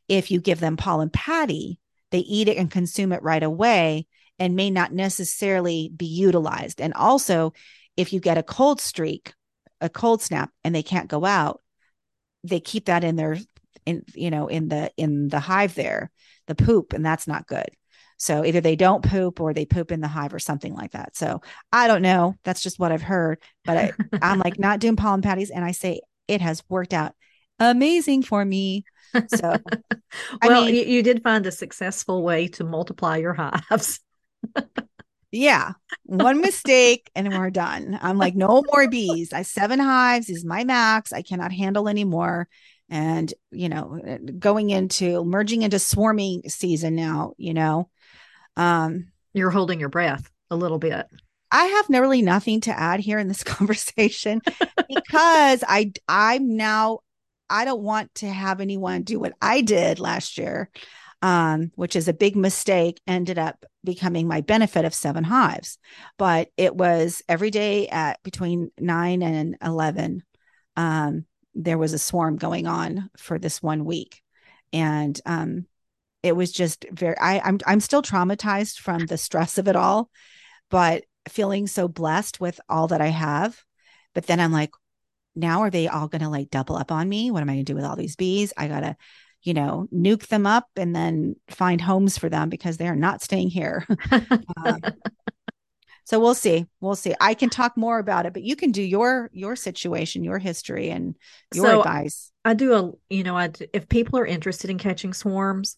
if you give them pollen patty they eat it and consume it right away and may not necessarily be utilized and also if you get a cold streak a cold snap and they can't go out they keep that in their in you know in the in the hive there the poop and that's not good so either they don't poop or they poop in the hive or something like that. So I don't know. That's just what I've heard. But I, I'm like not doing pollen patties. And I say it has worked out amazing for me. So, well, mean, you, you did find a successful way to multiply your hives. Yeah. One mistake and we're done. I'm like, no more bees. I seven hives is my max. I cannot handle anymore. And, you know, going into merging into swarming season now, you know, um, You're holding your breath a little bit. I have really nothing to add here in this conversation because I I'm now I don't want to have anyone do what I did last year, um, which is a big mistake. Ended up becoming my benefit of seven hives, but it was every day at between nine and eleven. Um, there was a swarm going on for this one week, and um, it was just very I, I'm I'm still traumatized from the stress of it all, but feeling so blessed with all that I have. But then I'm like, now are they all gonna like double up on me? What am I gonna do with all these bees? I gotta, you know, nuc them up and then find homes for them because they're not staying here. um, so we'll see. We'll see. I can talk more about it but you can do your your situation your history and your so advice. I do a you know i if people are interested in catching swarms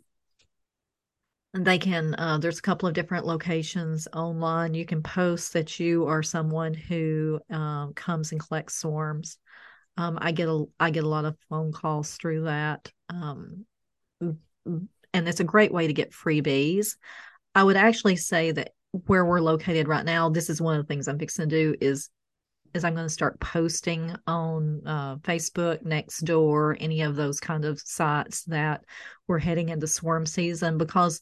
they can uh, there's a couple of different locations online. You can post that you are someone who um, comes and collects swarms um, i get a i get a lot of phone calls through that um, and it's a great way to get freebies. I would actually say that where we're located right now this is one of the things i'm fixing to do is is i'm going to start posting on uh, facebook Nextdoor any of those kind of sites that we're heading into swarm season because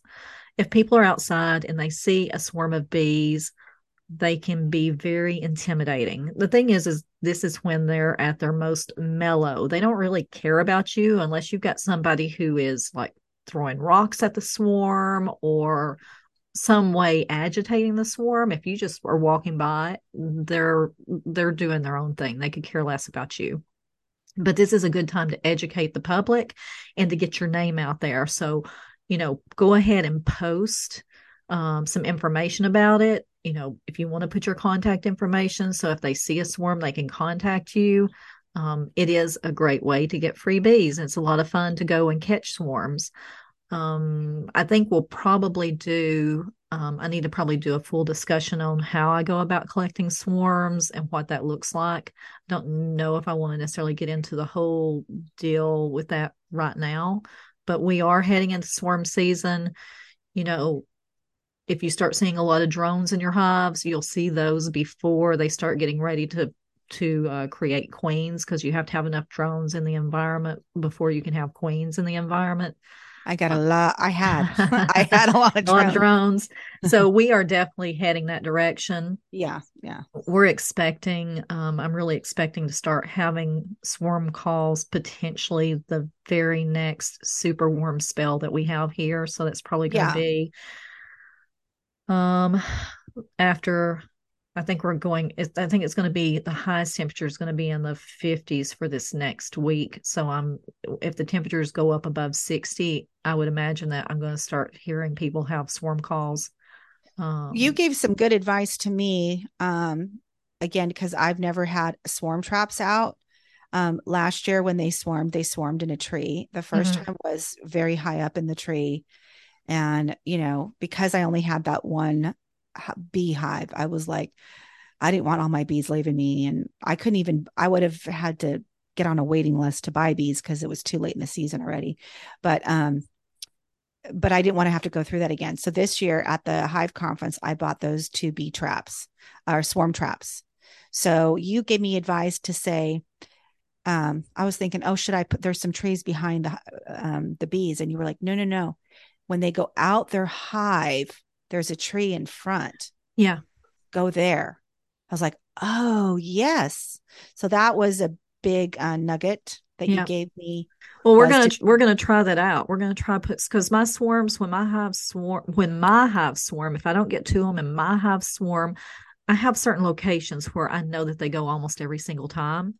if people are outside and they see a swarm of bees, they can be very intimidating. The thing is, is this is when they're at their most mellow. They don't really care about you unless you've got somebody who is like throwing rocks at the swarm or some way agitating the swarm. If you just are walking by, they're they're doing their own thing. They could care less about you. But this is a good time to educate the public and to get your name out there. So, you know, go ahead and post um, some information about it. You know, if you want to put your contact information, so if they see a swarm, they can contact you. Um, it is a great way to get free bees. It's a lot of fun to go and catch swarms. Um, I think we'll probably do, um, I need to probably do a full discussion on how I go about collecting swarms and what that looks like. I don't know if I want to necessarily get into the whole deal with that right now, but we are heading into swarm season. You know, if you start seeing a lot of drones in your hives, you'll see those before they start getting ready to to uh, create queens because you have to have enough drones in the environment before you can have queens in the environment. I got a lot. I had, I had a lot of drones. Drones. so we are definitely heading that direction. Yeah, yeah. We're expecting. Um, I'm really expecting to start having swarm calls potentially the very next super warm spell that we have here. So that's probably going to yeah. be um, after I think we're going. I think it's going to be the highest temperature is going to be in the 50s for this next week. So I'm if the temperatures go up above 60, I would imagine that I'm going to start hearing people have swarm calls. Um, you gave some good advice to me. Um, again, because I've never had swarm traps out. Um, last year when they swarmed, they swarmed in a tree. The 1st mm-hmm. time was very high up in the tree. And, you know, because I only had that one beehive, I was like, I didn't want all my bees leaving me. And I couldn't even, I would have had to get on a waiting list to buy bees because it was too late in the season already. But, um, but I didn't want to have to go through that again. So this year at the Hive conference, I bought those two bee traps or swarm traps. So you gave me advice to say, um, I was thinking, oh, should I put there's some trees behind the um, the bees, and you were like, no, no, no when they go out their hive, there's a tree in front. Yeah. Go there. I was like, oh, yes. So that was a big uh, nugget that yeah. you gave me. Well, we're gonna to- we're gonna try that out. We're gonna try put because my swarms when my hive swarm when my hive swarm if I don't get to them and my hive swarm, I have certain locations where I know that they go almost every single time.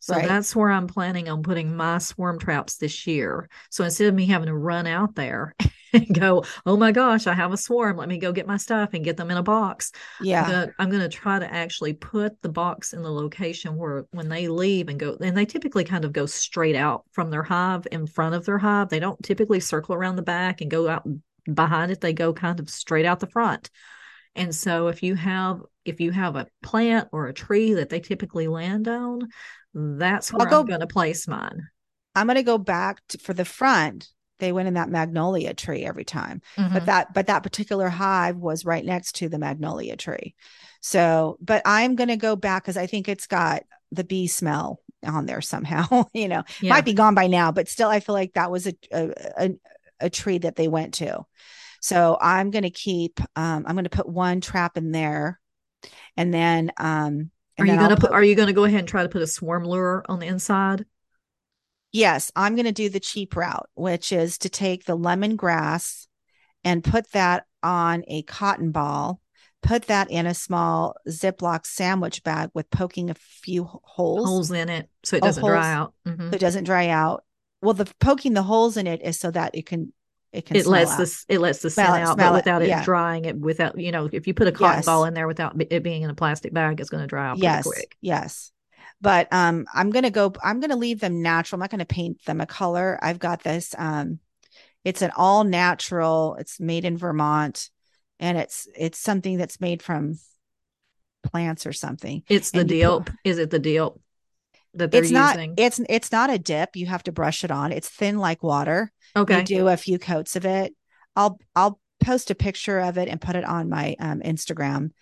So right. that's where I'm planning on putting my swarm traps this year. So instead of me having to run out there and go, oh my gosh, I have a swarm. Let me go get my stuff and get them in a box. Yeah. I'm going to try to actually put the box in the location where when they leave and go, and they typically kind of go straight out from their hive in front of their hive. They don't typically circle around the back and go out behind it. They go kind of straight out the front. And so if you have if you have a plant or a tree that they typically land on, that's where I'll I'm going to place mine. I'm going to go back to, for the front. They went in that magnolia tree every time, mm-hmm. but that but that particular hive was right next to the magnolia tree. So, but I'm going to go back because I think it's got the bee smell on there somehow. you know, yeah. might be gone by now, but still, I feel like that was a a, a, a tree that they went to. So I'm going to keep. Um, I'm going to put one trap in there, and then um, are you gonna put, Are you gonna go ahead and try to put a swarm lure on the inside? Yes, I'm gonna do the cheap route, which is to take the lemongrass and put that on a cotton ball, put that in a small Ziploc sandwich bag with poking a few holes holes in it so it doesn't dry out. Mm-hmm. So it doesn't dry out. Well, the poking the holes in it is so that it can it can it lets out. this it lets the scent out, but without it, yeah. drying it without you know if you put a cotton yes. ball in there without it being in a plastic bag it's going to dry out yes quick yes but um i'm going to go i'm going to leave them natural i'm not going to paint them a color i've got this um it's an all natural it's made in vermont and it's it's something that's made from plants or something it's the deal is it the deal that they're it's using? not it's it's not a dip you have to brush it on it's thin like water Okay. You do a few coats of it. I'll I'll post a picture of it and put it on my um, Instagram,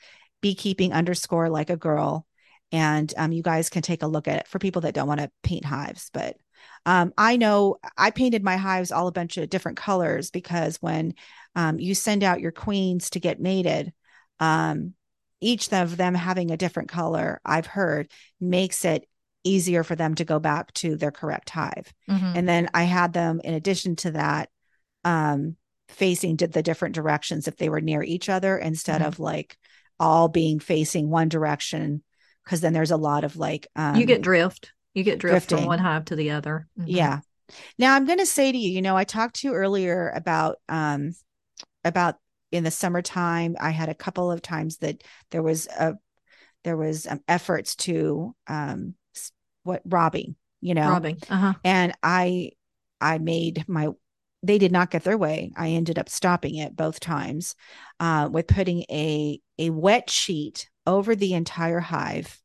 beekeeping underscore like a girl. And um, you guys can take a look at it for people that don't want to paint hives. But um, I know I painted my hives all a bunch of different colors because when um, you send out your queens to get mated, um, each of them having a different color, I've heard makes it easier for them to go back to their correct hive. Mhm. And then I had them, in addition to that, um, facing the different directions if they were near each other instead Mhm. of like all being facing one direction. Cause then there's a lot of like, um, you get drift. You get drift drifting. from one hive to the other. Mhm. yeah. Now I'm going to say to you, you know, I talked to you earlier about, um, about in the summertime, I had a couple of times that there was a, there was um, efforts to, um, what robbing, you know, Robbing. Uh huh. and i i made my they did not get their way i ended up stopping it both times uh, with putting a a wet sheet over the entire hive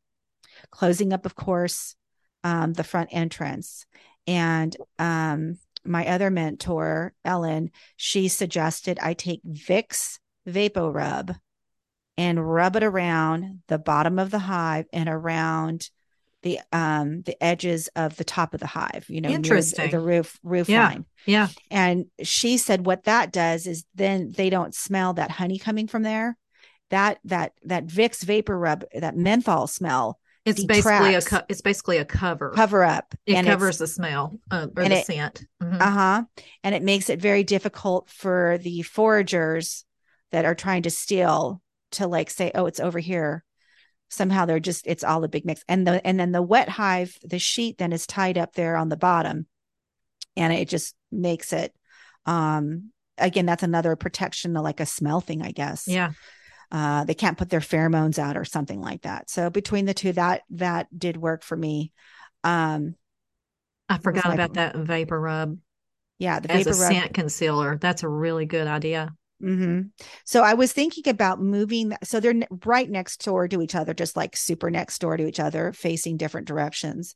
closing up of course um, the front entrance and um, my other mentor ellen she suggested i take vicks vapor rub and rub it around the bottom of the hive and around the um the edges of the top of the hive you know near the- Interesting. the roof roof Yeah. line Yeah. and she said what that does is then they don't smell that honey coming from there that that that Vicks VapoRub that menthol smell It's basically a co- it's basically a cover. cover up it covers the smell uh, or the it- scent. Mhm. uh-huh and it makes it very difficult for the foragers that are trying to steal to like say oh it's over here somehow they're just it's all a big mix and the and then the wet hive the sheet then is tied up there on the bottom and it just makes it um again that's another protection like a smell thing i guess yeah. uh they can't put their pheromones out or something like that so between the two that that did work for me um I forgot about that vapor rub yeah the as vapor a rub scent concealer. That's a really good idea. Hmm So I was thinking about moving. So they're right next door to each other, just like super next door to each other, facing different directions.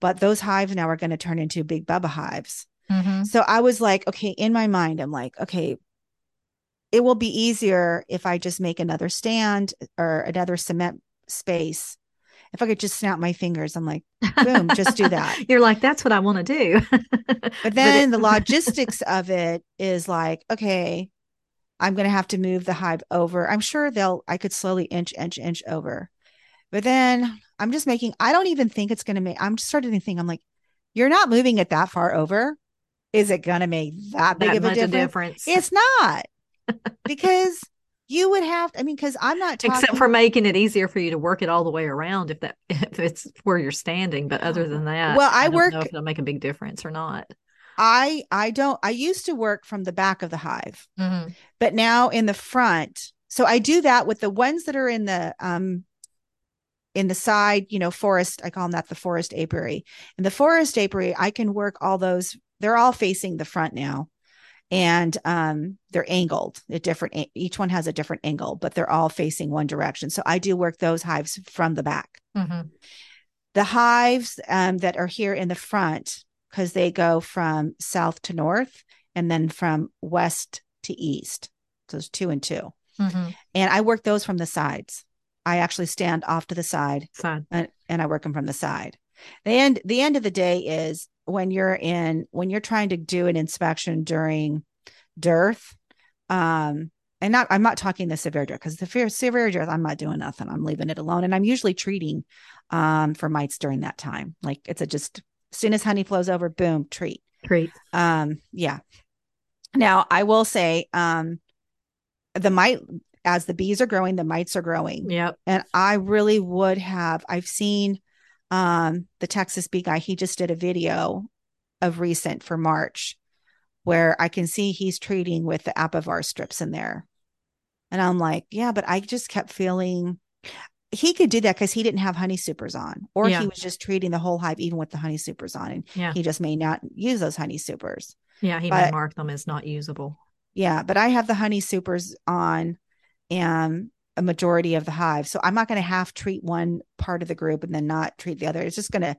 But those hives now are going to turn into big Bubba hives. Mhm. So I was like, okay, in my mind, I'm like, okay, it will be easier if I just make another stand or another cement space. If I could just snap my fingers, I'm like, boom, just do that. You're like, that's what I want to do. But then the logistics of it is like, okay, I'm going to have to move the hive over. I'm sure they'll, I could slowly inch, inch, inch over. But then I'm just making, I don't even think it's going to make, I'm just starting to think, I'm like, you're not moving it that far over. Is it going to make that big that of a difference? a difference. It's not because you would have, I mean, because I'm not talking. Except for making it easier for you to work it all the way around if that if it's where you're standing. But other uh-huh. than that, Well, I don't work- know if it'll make a big difference or not. I, I don't, I used to work from the back of the hive. Mhm. but now in the front so i do that with the ones that are in the um in the side you know forest i call them that the forest apiary in the forest apiary i can work all those they're all facing the front now and um they're angled at different each one has a different angle but they're all facing one direction so i do work those hives from the back Mhm. the hives um, that are here in the front because they go from south to north and then from west to east so it's two and two Mhm. and I work those from the sides. I actually stand off to the side Side. and, and I work them from the side. The end the end of the day is when you're in when you're trying to do an inspection during dearth, um, and not I'm not talking the severe dearth because the fear, severe dearth I'm not doing nothing. I'm leaving it alone, and I'm usually treating um for mites during that time. Like it's a just as soon as honey flows over, boom, treat Treat. um yeah now i will say um the mite as the bees are growing the mites are growing Yep. and i really would have i've seen um the texas bee guy he just did a video of recent for march where i can see he's treating with the apivar strips in there and i'm like yeah but i just kept feeling he could do that because he didn't have honey supers on or Yeah. he was just treating the whole hive even with the honey supers on and Yeah. he just may not use those honey supers Yeah. He may mark them as not usable. yeah, but I have the honey supers on and a majority of the hive. So I'm not going to half treat one part of the group and then not treat the other. It's just going to,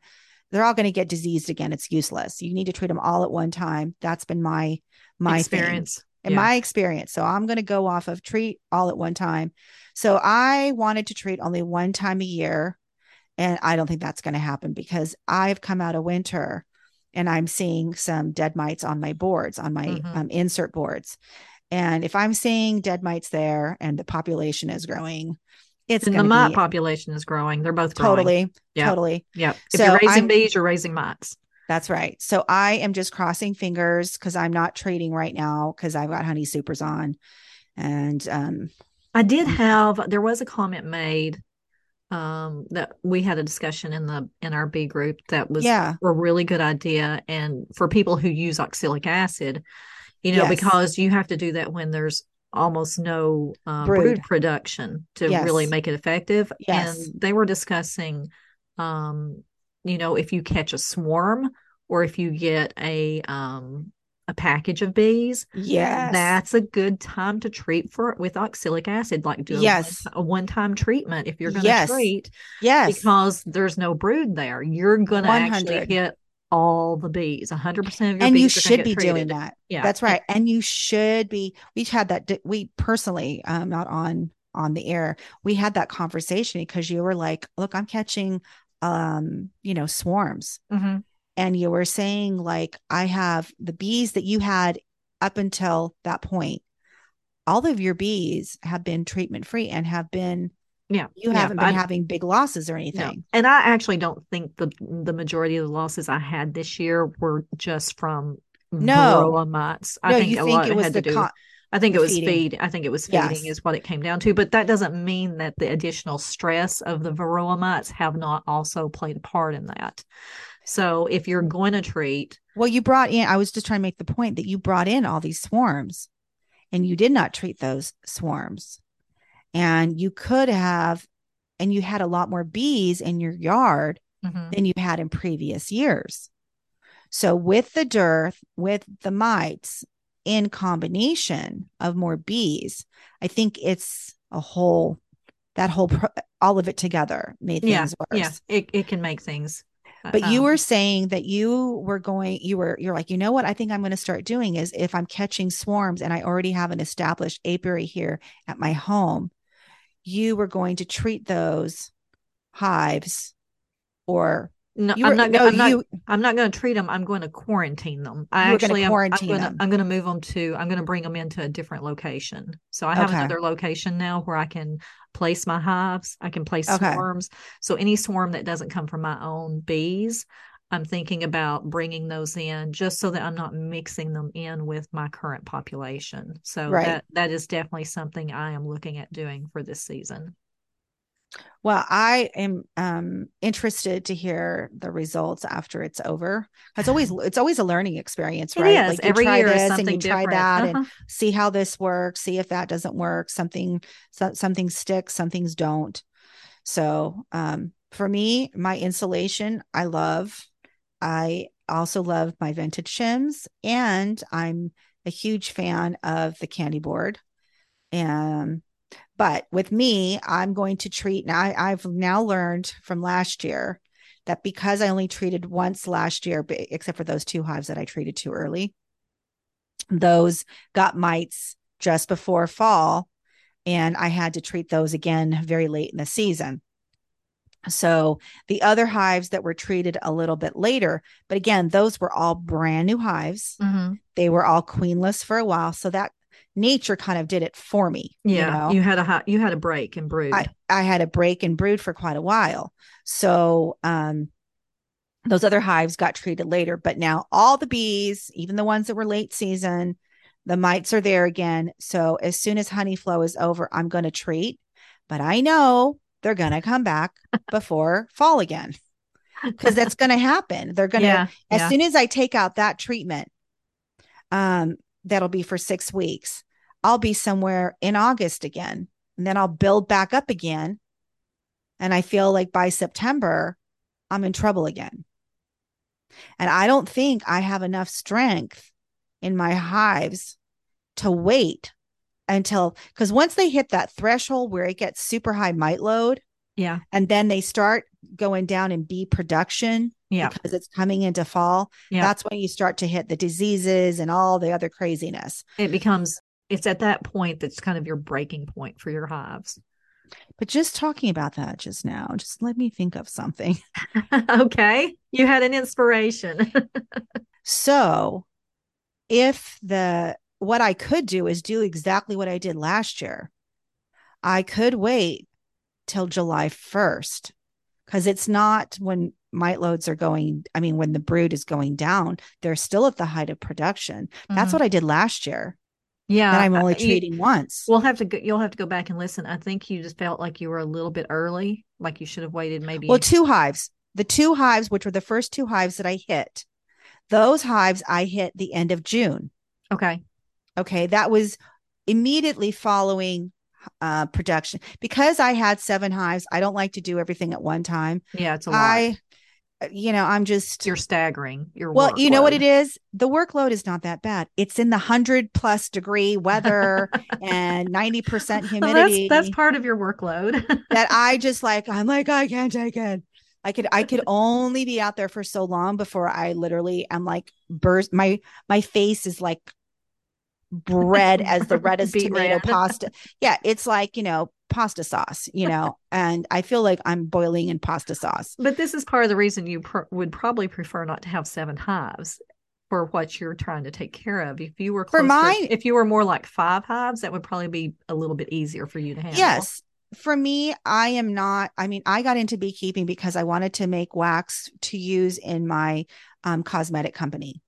they're all going to get diseased again. It's useless. You need to treat them all at one time. That's been my, my thing experience. In Yeah. my experience. So I'm going to go off of treat all at one time. So I wanted to treat only one time a year. And I don't think that's going to happen because I've come out of winter and I'm seeing some dead mites on my boards, on my Mhm. um, insert boards. And if I'm seeing dead mites there and the population is growing, it's and the mite be population is growing. They're both growing. totally, Yeah. totally. Yeah. If So you're raising I'm- bees, you're raising mites. That's right. So I am just crossing fingers because I'm not trading right now because I've got honey supers on. And um I did Mm. have there was a comment made um that we had a discussion in the in our bee group that was yeah, a really good idea and for people who use oxalic acid you know Yes. because you have to do that when there's almost no uh, Brood. brood. production to Yes. really make it effective Yes. and they were discussing um you know if you catch a swarm or if you get a um a package of bees yes. that's a good time to treat for it with oxalic acid like do Yes. a one-time treatment if you're going to Yes. treat yes. because there's no brood there. You're going to actually 100. hit all the bees. 100% of your and you bees are gonna should be doing that. Yeah. That's right. And you should be. We've had that. We personally, um, not on on the air. We had that conversation because you were like, "Look, I'm catching, um, you know, swarms," Mhm. and you were saying like, "I have the bees that you had up until that point. All of your bees have been treatment free and have been. Yeah. You yeah, haven't been I- having big losses or no. anything. And I actually don't think the the majority of the losses I had this year were just from No. varroa mites. I no, think you a think lot it was the con- I think it was feeding. feed. I think it was feeding Yes. is what it came down to. But that doesn't mean that the additional stress of the varroa mites have not also played a part in that. So if you're going to treat, Well, you brought in, I was just trying to make the point that you brought in all these swarms and you did not treat those swarms. And you could have, and you had a lot more bees in your yard Mhm. than you had in previous years. So, with the dearth, with the mites in combination of more bees, I think it's a whole, that whole, pro- all of it together made yeah, things worse yeah, it it can make things. uh, but you um, were saying that you were going you were you're like you know what i think i'm going to start doing is if i'm catching swarms and i already have an established apiary here at my home you were going to treat those hives or No, you I'm not. no, I'm not. you I'm not going to treat them. I'm going to quarantine them. I were actually, am- quarantine I'm going to. them. I'm going to move them to. I'm going to bring them into a different location. So I have Okay. another location now where I can place my hives. I can place Okay. swarms. So any swarm that doesn't come from my own bees, I'm thinking about bringing those in just so that I'm not mixing them in with my current population. So Right. that that is definitely something I am looking at doing for this season. Well i am um interested to hear the results after it's over it's always it's always a learning experience right? is. like you Every try year is this and something you try that and Uh-huh. see how this works see if that doesn't work something so, some things some things don't. So um for me my insulation i love. I also love my vented shims and i'm a huge fan of the candy board. Um but with me i'm going to treat now I, i've now learned from last year that because i only treated once last year except for those two hives that i treated too early those got mites just before fall and i had to treat those again very late in the season so the other hives that were treated a little bit later but again those were all brand new hives Mhm. they were all queenless for a while so that nature kind of did it for me Yeah, you you, had a hot, you had a break and brood. I, I had a break and brood for quite a while. So um those other hives got treated later, but now all the bees, even the ones that were late season, the mites are there again. So as soon as honey flow is over, I'm going to treat, but I know they're going to come back before fall again because that's going to happen. They're going to yeah, as yeah. soon as I take out that treatment, um, that'll be for six weeks. I'll be somewhere in August again, and then I'll build back up again. And I feel like by September, I'm in trouble again. And I don't think I have enough strength in my hives to wait until because once they hit that threshold where it gets super high mite load, yeah, and then they start going down in bee production yeah, because it's coming into fall, Yeah. that's when you start to hit the diseases and all the other craziness. it becomes. It's at that point that's kind of your breaking point for your hives. But just talking about that just now, just let me think of something. okay, you had an inspiration. So, if the what I could do is do exactly what I did last year, I could wait till July 1st because it's not when mite loads are going, I mean, when the brood is going down, they're still at the height of production. That's Mhm. what I did last year. Yeah, And I'm only I- you- treating once. We'll have to go, you'll have to go back and listen. I think you just felt like you were a little bit early, like you should have waited maybe. Well, two hives. The two hives, which were the first two hives that I hit, those hives I hit the end of June. okay. Okay. That was immediately following uh, production. Because I had seven hives, I don't like to do everything at one time. Yeah, it's a lot. I, Uh, you know, I'm just. You're staggering your well, you know what it is? The workload is not that bad. It's in the 100 plus degree weather and 90% Well, humidity. that's that's part of your workload. that I just like, I'm like, I can't take it. I could I could only be out there for so long before I literally am like burst my my face is like red as the reddest tomato pasta. Yeah, it's like, you know, pasta sauce, you know, and I feel like I'm boiling in pasta sauce. but this is part of the reason you pr- would probably prefer not to have seven hives for what you're trying to take care of. If you were For closer, mine- if you were more like five hives, that would probably be a little bit easier for you to handle. Yes. For me, I am not. I mean, I got into beekeeping because I wanted to make wax to use in my um, cosmetic company,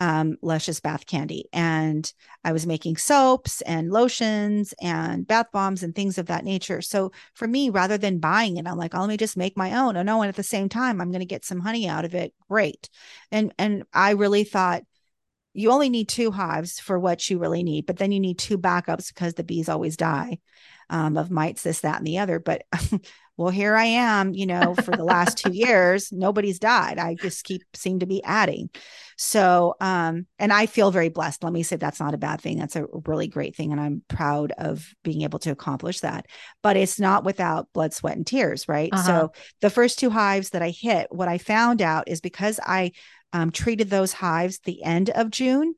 um, Luscious Bath Candy. And I was making soaps and lotions and bath bombs and things of that nature. So for me, rather than buying it, I'm like, oh, let me just make my own. Oh, no. And at the same time, I'm going to get some honey out of it. Great. And, and I really thought, you only need two hives for what you really need, but then you need two backups because the bees always die um, of mites, this, that, and the other. But well, here I am, you know, for the last two years, nobody's died. I just keep seem to be adding. So, um, and I feel very blessed. Let me say that's not a bad thing. That's a really great thing. And I'm proud of being able to accomplish that. But it's not without blood, sweat, and tears, right? Uh-huh. So the first two hives that I hit, what I found out is because I um, treated those hives the end of June.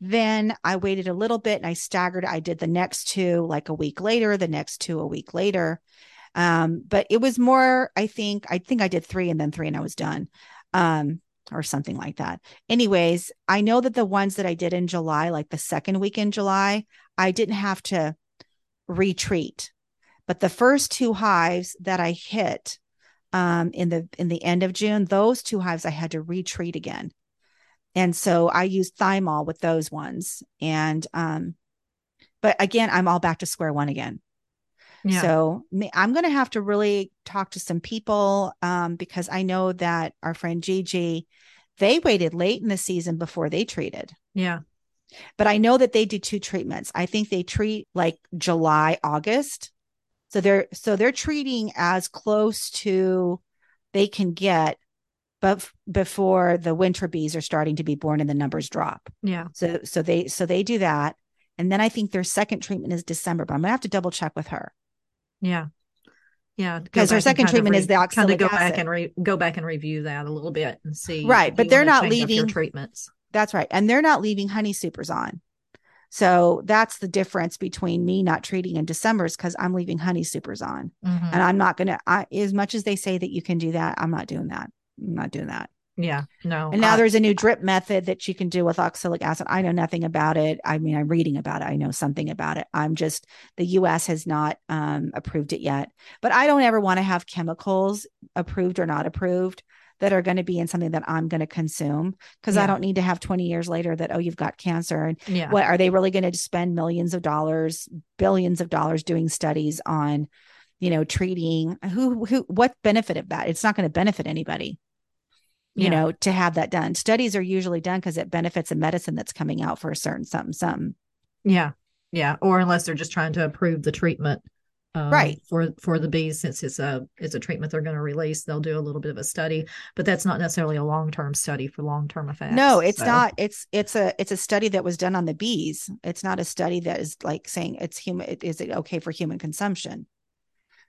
Then I waited a little bit and I staggered. I did the next two like a week later, the next two a week later. Um, but it was more, I think, I think I did three and then three and I was done. Um, or something like that. Anyways, I know that the ones that I did in July, like the second week in July, I didn't have to retreat. But the first two hives that I hit um, in the in the end of June, those two hives I had to retreat again. And so I used thymol with those ones. And um, but again, I'm all back to square one again. Yeah. So I'm going to have to really talk to some people um, because I know that our friend Gigi, they waited late in the season before they treated. yeah. But I know that they do two treatments. I think they treat like July, August. So they're so they're treating as close to they can get, but before the winter bees are starting to be born and the numbers drop. Yeah. So so they so they do that. And then I think their second treatment is December, but I'm gonna have to double check with her. Yeah. Yeah. Because our second treatment is the kind of oxalic go back and re- go back and review that a little bit and see. Right, but they're not change up your leaving- treatments. That's right. And they're not leaving honey supers on. So that's the difference between me not treating in December's because I'm leaving honey supers on. Mhm. And I'm not gonna I as much as they say that you can do that, I'm not doing that. I'm not doing that. Yeah. No. And now I- there's a new drip method that you can do with oxalic acid. I know nothing about it. I mean, I'm reading about it. I know something about it. I'm just the US has not um, approved it yet. But I don't ever want to have chemicals approved or not approved that are going to be in something that I'm going to consume because I don't need to have 20 years later that oh you've got cancer and yeah. what are they really going to spend millions of dollars, billions of dollars doing studies on you know treating who who what benefit of that? It's not going to benefit anybody you Yeah. know, to have that done. Studies are usually done because it benefits a medicine that's coming out for a certain something, something. Yeah. Yeah. Or unless they're just trying to approve the treatment. um, Right. for for the bees since it's a it's a treatment they're going to release they'll do a little bit of a study but that's not necessarily a long-term study for long-term effects No, it's So, not. It's it's a it's a study that was done on the bees. It's not a study that is like saying it's human. is it okay for human consumption?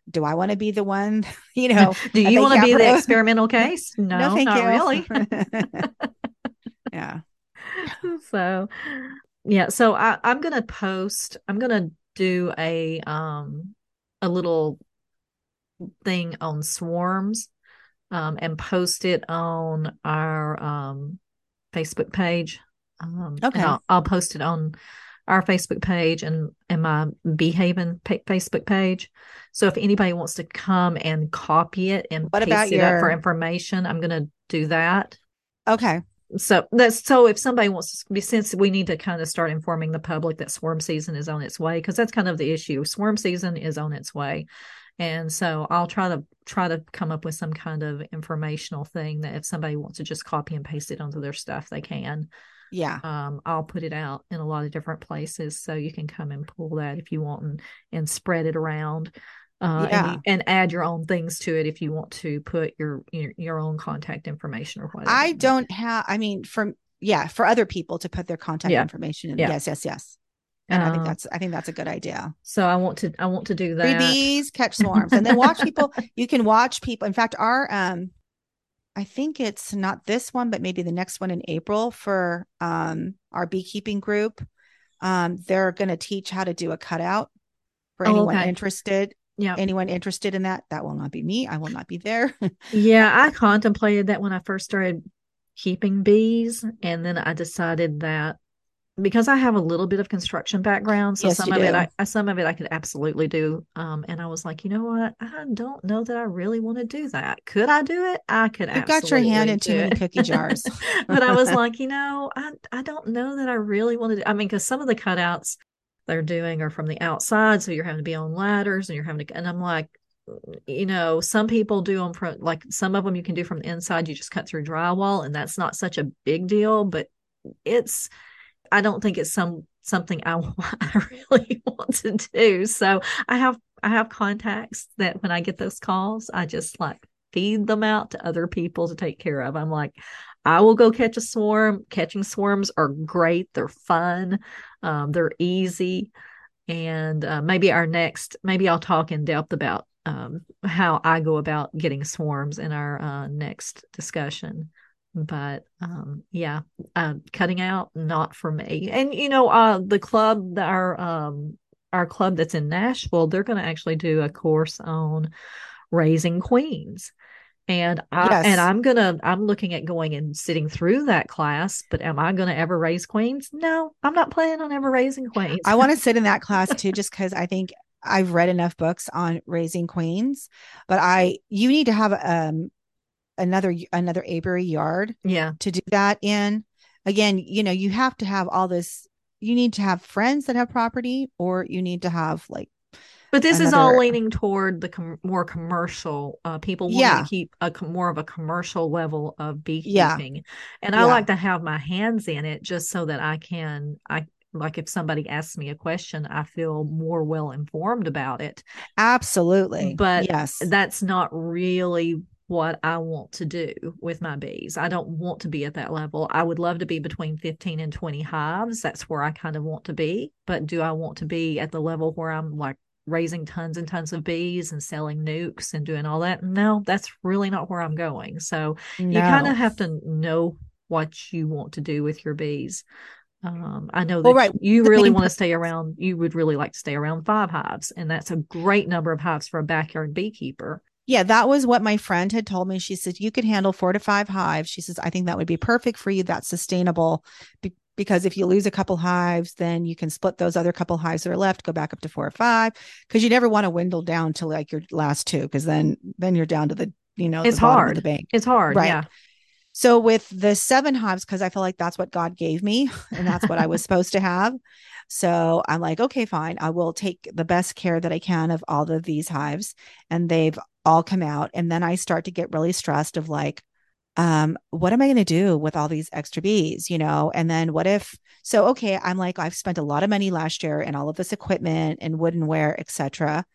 Do I want to be the one? You know, do you want to be the experimental case no, thank not you. really yeah. so yeah so I, i'm gonna post i'm gonna do a um a little thing on swarms um and post it on our um facebook page um Okay. I'll, I'll post it on our Facebook page and and my Bee Haven pa- Facebook page. So if anybody wants to come and copy it and What paste about it your- up for information, I'm going to do that. Okay. So that's so if somebody wants to be since we need to kind of start informing the public that swarm season is on its way because that's kind of the issue. Swarm season is on its way. And so I'll try to try to come up with some kind of informational thing that if somebody wants to just copy and paste it onto their stuff, they can. Yeah. Um, I'll put it out in a lot of different places so you can come and pull that if you want and, and spread it around. Uh, and, Yeah. you- and add your own things to it if you want to put your your, your own contact information or whatever. I don't have, I mean, from, yeah, for other people to put their contact Yeah. information in. Yeah. Yes, yes, yes. And I think Uh, that's, I think that's a good idea. So I want to I want to do Free that. bees catch swarms and then watch people. You can watch people. In fact, our, um, I think it's not this one, but maybe the next one in April for um, our beekeeping group. Um, they're going to teach how to do a cutout for Oh, anyone okay. interested. Yeah. Anyone interested in that? That will not be me. I will not be there. Yeah, I contemplated that when I first started keeping bees, and then I decided that because I have a little bit of construction background, so Yes, some of it do. I I- some of it I could absolutely do. Um, and I was like, you know what? I don't know that I really want to do that. Could I do it? I could. You've got your hand in too many cookie jars. but I was like, you know, I I don't know that I really want to. Do, I mean, because some of the cutouts they're doing are from the outside, so you're having to be on ladders and you're having to. And I'm like, you know, some people do them from like some of them you can do from the inside. You just cut through drywall, and that's not such a big deal. But it's, I don't think it's some something I I really want to do. So I have I have contacts that when I get those calls, I just like feed them out to other people to take care of. I'm like, I will go catch a swarm. Catching swarms are great. They're fun. Um, they're easy. And uh, maybe our next, maybe I'll talk in depth about um, how I go about getting swarms in our uh, next discussion. But um, yeah, uh, cutting out not for me. And you know, uh, the club, that our um, our club that's in Nashville, they're going to actually do a course on raising queens and I Yes. and I'm gonna I'm looking at going and sitting through that class, but am I gonna ever raise queens? No, I'm not planning on ever raising queens. I want to sit in that class too, just because I think I've read enough books on raising queens. But I, you need to have um another another apiary yard yeah, to do that in. Again, you know, you have to have all this. You need to have friends that have property, or you need to have like but this is all leaning toward the com- more commercial uh, people wanting Yeah. to keep a more of a commercial level of Yeah. beekeeping, and I Yeah. like to have my hands in it just so that I can I like if somebody asks me a question, I feel more well informed about it. absolutely, But yes, that's not really what I want to do with my bees. I don't want to be at that level. I would love to be between 15 and 20 hives. That's where I kind of want to be. But do I want to be at the level where I'm like raising tons and tons of bees and selling nucs and doing all that? No, that's really not where I'm going. So you kind of have to know what you want to do with your bees. Um, I know that Well, right. you The really want to stay around. You would really like to stay around five hives, and that's a great number of hives for a backyard beekeeper. Yeah, that was what my friend had told me. She said you could handle four to five hives. She says I think that would be perfect for you. That's sustainable be- because if you lose a couple hives, then you can split those other couple hives that are left, go back up to four or five. Because you never want to dwindle down to like your last two, because then then you're down to the you know It's the hard. the bank. It's hard, Right. yeah. So with the seven hives, because I feel like that's what God gave me and that's what I was supposed to have. So I'm like, okay, fine. I will take the best care that I can of all of these hives. And they've all come out. And then I start to get really stressed of like, um, what am I going to do with all these extra bees? You know, and then what if so okay, I'm like, I've spent a lot of money last year and all of this equipment and woodenware, etc.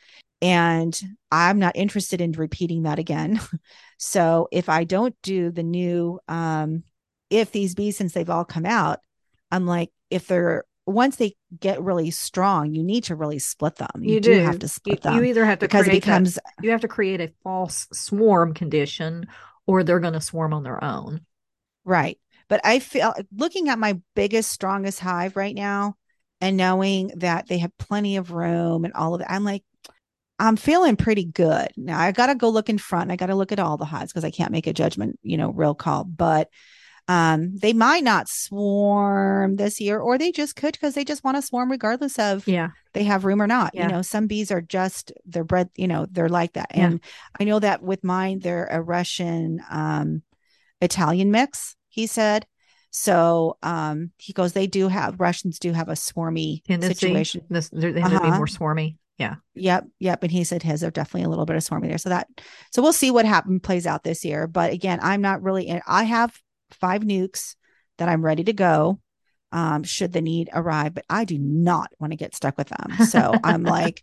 And I'm not interested in repeating that again. So if I don't do the new, um, if these bees, since they've all come out, I'm like, if they're once they get really strong, you need to really split them. You, do. have to split you them You either have to because it becomes you have to create a false swarm condition, or they're going to swarm on their own. right. But I feel looking at my biggest, strongest hive right now and knowing that they have plenty of room and all of that, I'm like, I'm feeling pretty good. Now I got to go look in front. I got to look at all the hives because I can't make a judgment, you know, real call. But Um, they might not swarm this year, or they just could because they just want to swarm regardless of Yeah. they have room or not. Yeah. You know, some bees are just they're bred, you know, they're like that. Yeah. And I know that with mine, they're a Russian um Italian mix, he said. So um he goes, they do have Russians do have a swarmy Tendency. situation. This, they tend to be Uh-huh. more swarmy. Yeah. Yep, yep. And he said his are definitely a little bit of swarmy there. So that so we'll see what happens plays out this year. But again, I'm not really in I have five nucs that I'm ready to go. Um, should the need arrive, but I do not want to get stuck with them. So I'm like,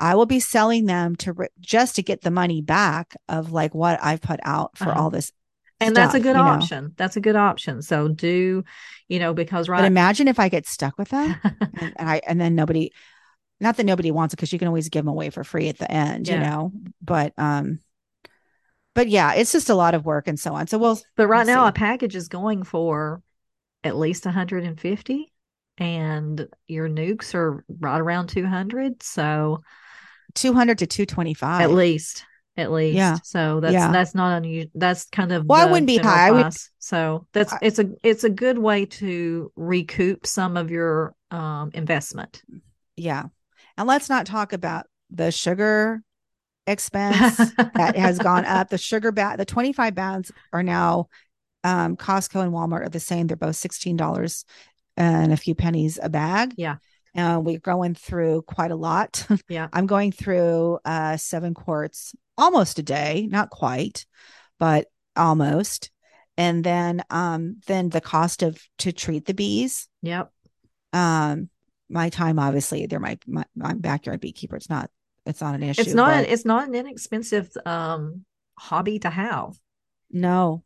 I will be selling them to re- just to get the money back of like what I've put out for Uh-huh. all this. And that's a good you know. option. That's a good option. So do, you know, because But imagine if I get stuck with them and, and I and then nobody not that nobody wants it because you can always give them away for free at the end, you know. But um but yeah, it's just a lot of work and so on. So we'll But right We'll now, see. a package is going for at least 150, and your nucs are right around 200. So 200 to 225. at least, at least. Yeah. So that's Yeah. that's not unusual. That's kind of Well, I wouldn't be high. Would- So that's I- it's a it's a good way to recoup some of your um investment. Yeah. And let's not talk about the sugar expense that has gone up. The sugar bag, the 25 bags are now um Costco and Walmart are the same. They're both $16 and a few pennies a bag. Yeah. Uh, we're going through quite a lot. Yeah. I'm going through uh seven quarts almost a day, not quite, but almost. And then um then the cost of to treat the bees. Yep. Um my time obviously they're my my, my backyard beekeeper. It's not it's not an issue. It's not but it's not an inexpensive um hobby to have. no,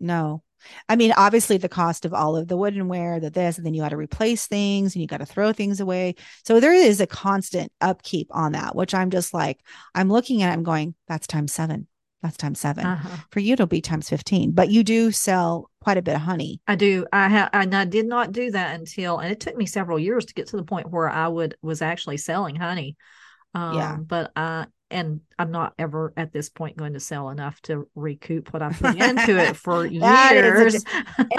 no. I mean, obviously the cost of all of the woodenware, the this, and then you got to replace things and you got to throw things away. So there is a constant upkeep on that, which I'm just like, I'm looking at, it, I'm going, that's times seven. That's times 7 Uh-huh. For you, it'll be times 15, but you do sell quite a bit of honey. I do. I have, and I did not do that until, and it took me several years to get to the point where I would was actually selling honey. Um, Yeah. But I, and I'm not ever at this point going to sell enough to recoup what I put into it for is a years.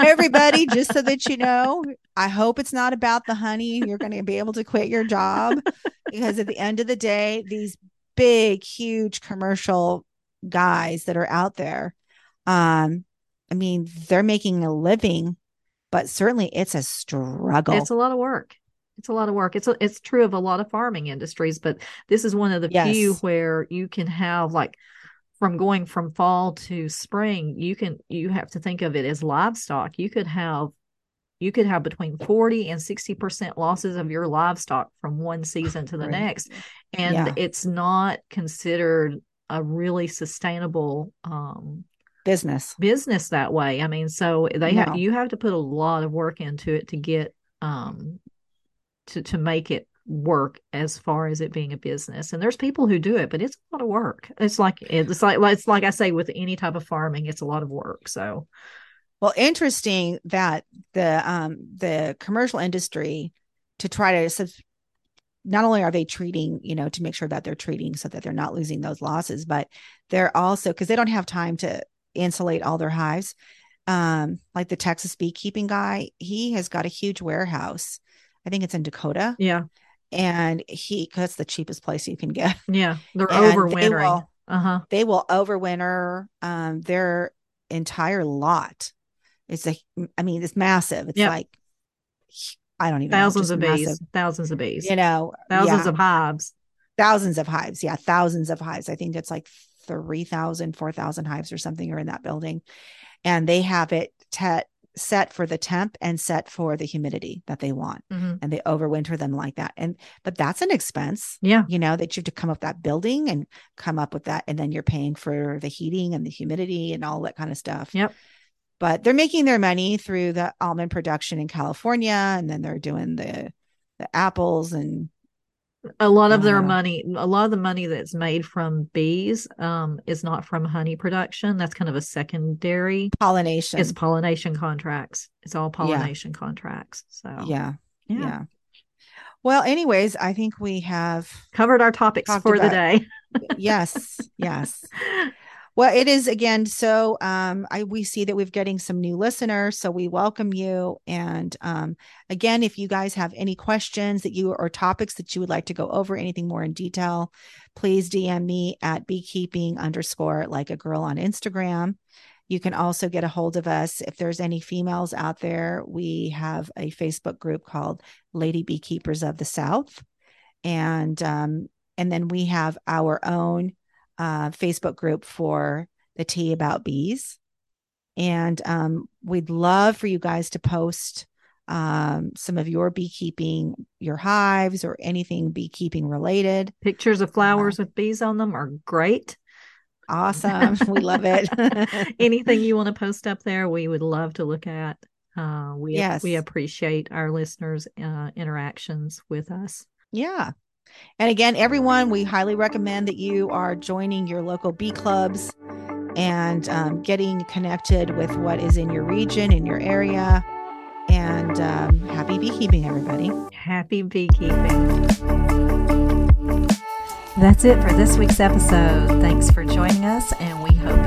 Everybody, just so that you know, I hope it's not about the honey. You're going to be able to quit your job because at the end of the day, these big, huge commercial guys that are out there, um, I mean, they're making a living, but certainly it's a struggle. It's a lot of work. It's a lot of work. It's a, it's true of a lot of farming industries, but this is one of the few where you can have like from going from fall to spring, you can you have to think of it as livestock. You could have you could have between 40 and 60% losses of your livestock from one season to the Right. next. And Yeah. it's not considered a really sustainable um business. business that way. I mean, so they No. have you have to put a lot of work into it to get um to to make it work as far as it being a business. And there's people who do it, but it's a lot of work. It's like it's like it's like I say with any type of farming, it's a lot of work. So Well, interesting that the um the commercial industry to try to not only are they treating, you know, to make sure that they're treating so that they're not losing those losses, but they're also because they don't have time to insulate all their hives. Um, like the Texas beekeeping guy, he has got a huge warehouse. I think it's in Dakota, yeah, and he because it's the cheapest place you can get. yeah, they're And they overwintering. will- Uh huh. they will overwinter um their entire lot it's a i mean it's massive it's Yep. like i don't even know, Thousands just of massive. bees. Thousands of bees. you know thousands yeah, of hives. thousands of hives yeah thousands of hives i think it's like 3000 4000 hives or something are in that building and they have it te- set for the temp and set for the humidity that they want Mhm. and they overwinter them like that and but that's an expense Yeah. you know that you have to come up with that building and come up with that and then you're paying for the heating and the humidity and all that kind of stuff Yep. but they're making their money through the almond production in california and then they're doing the the apples and a lot of their Uh, money a lot of the money that's made from bees um is not from honey production. That's kind of a secondary. Pollination. It's pollination contracts. It's all pollination contracts. So yeah, yeah. yeah. Well anyways i think we have covered our topics for the day. Yes. Yes Well, it is again. So um, I we see that we're getting some new listeners, so we welcome you. And um, again, if you guys have any questions that you or topics that you would like to go over, anything more in detail, please DM me at beekeeping underscore like a girl on Instagram. You can also get a hold of us if there's any females out there. We have a Facebook group called Lady Beekeepers of the South, and um, and then we have our own uh, Facebook group for the tea about bees. And um, we'd love for you guys to post um, some of your beekeeping, your hives, or anything beekeeping related. Pictures of flowers uh, with bees on them are great. Awesome. we love it. anything you want to post up there, we would love to look at. Uh, we yes. we appreciate our listeners' uh, interactions with us. Yeah, and again, everyone, we highly recommend that you are joining your local bee clubs and um, getting connected with what is in your region, in your area. And um, happy beekeeping, everybody. Happy beekeeping. That's it for this week's episode. Thanks for joining us, and we hope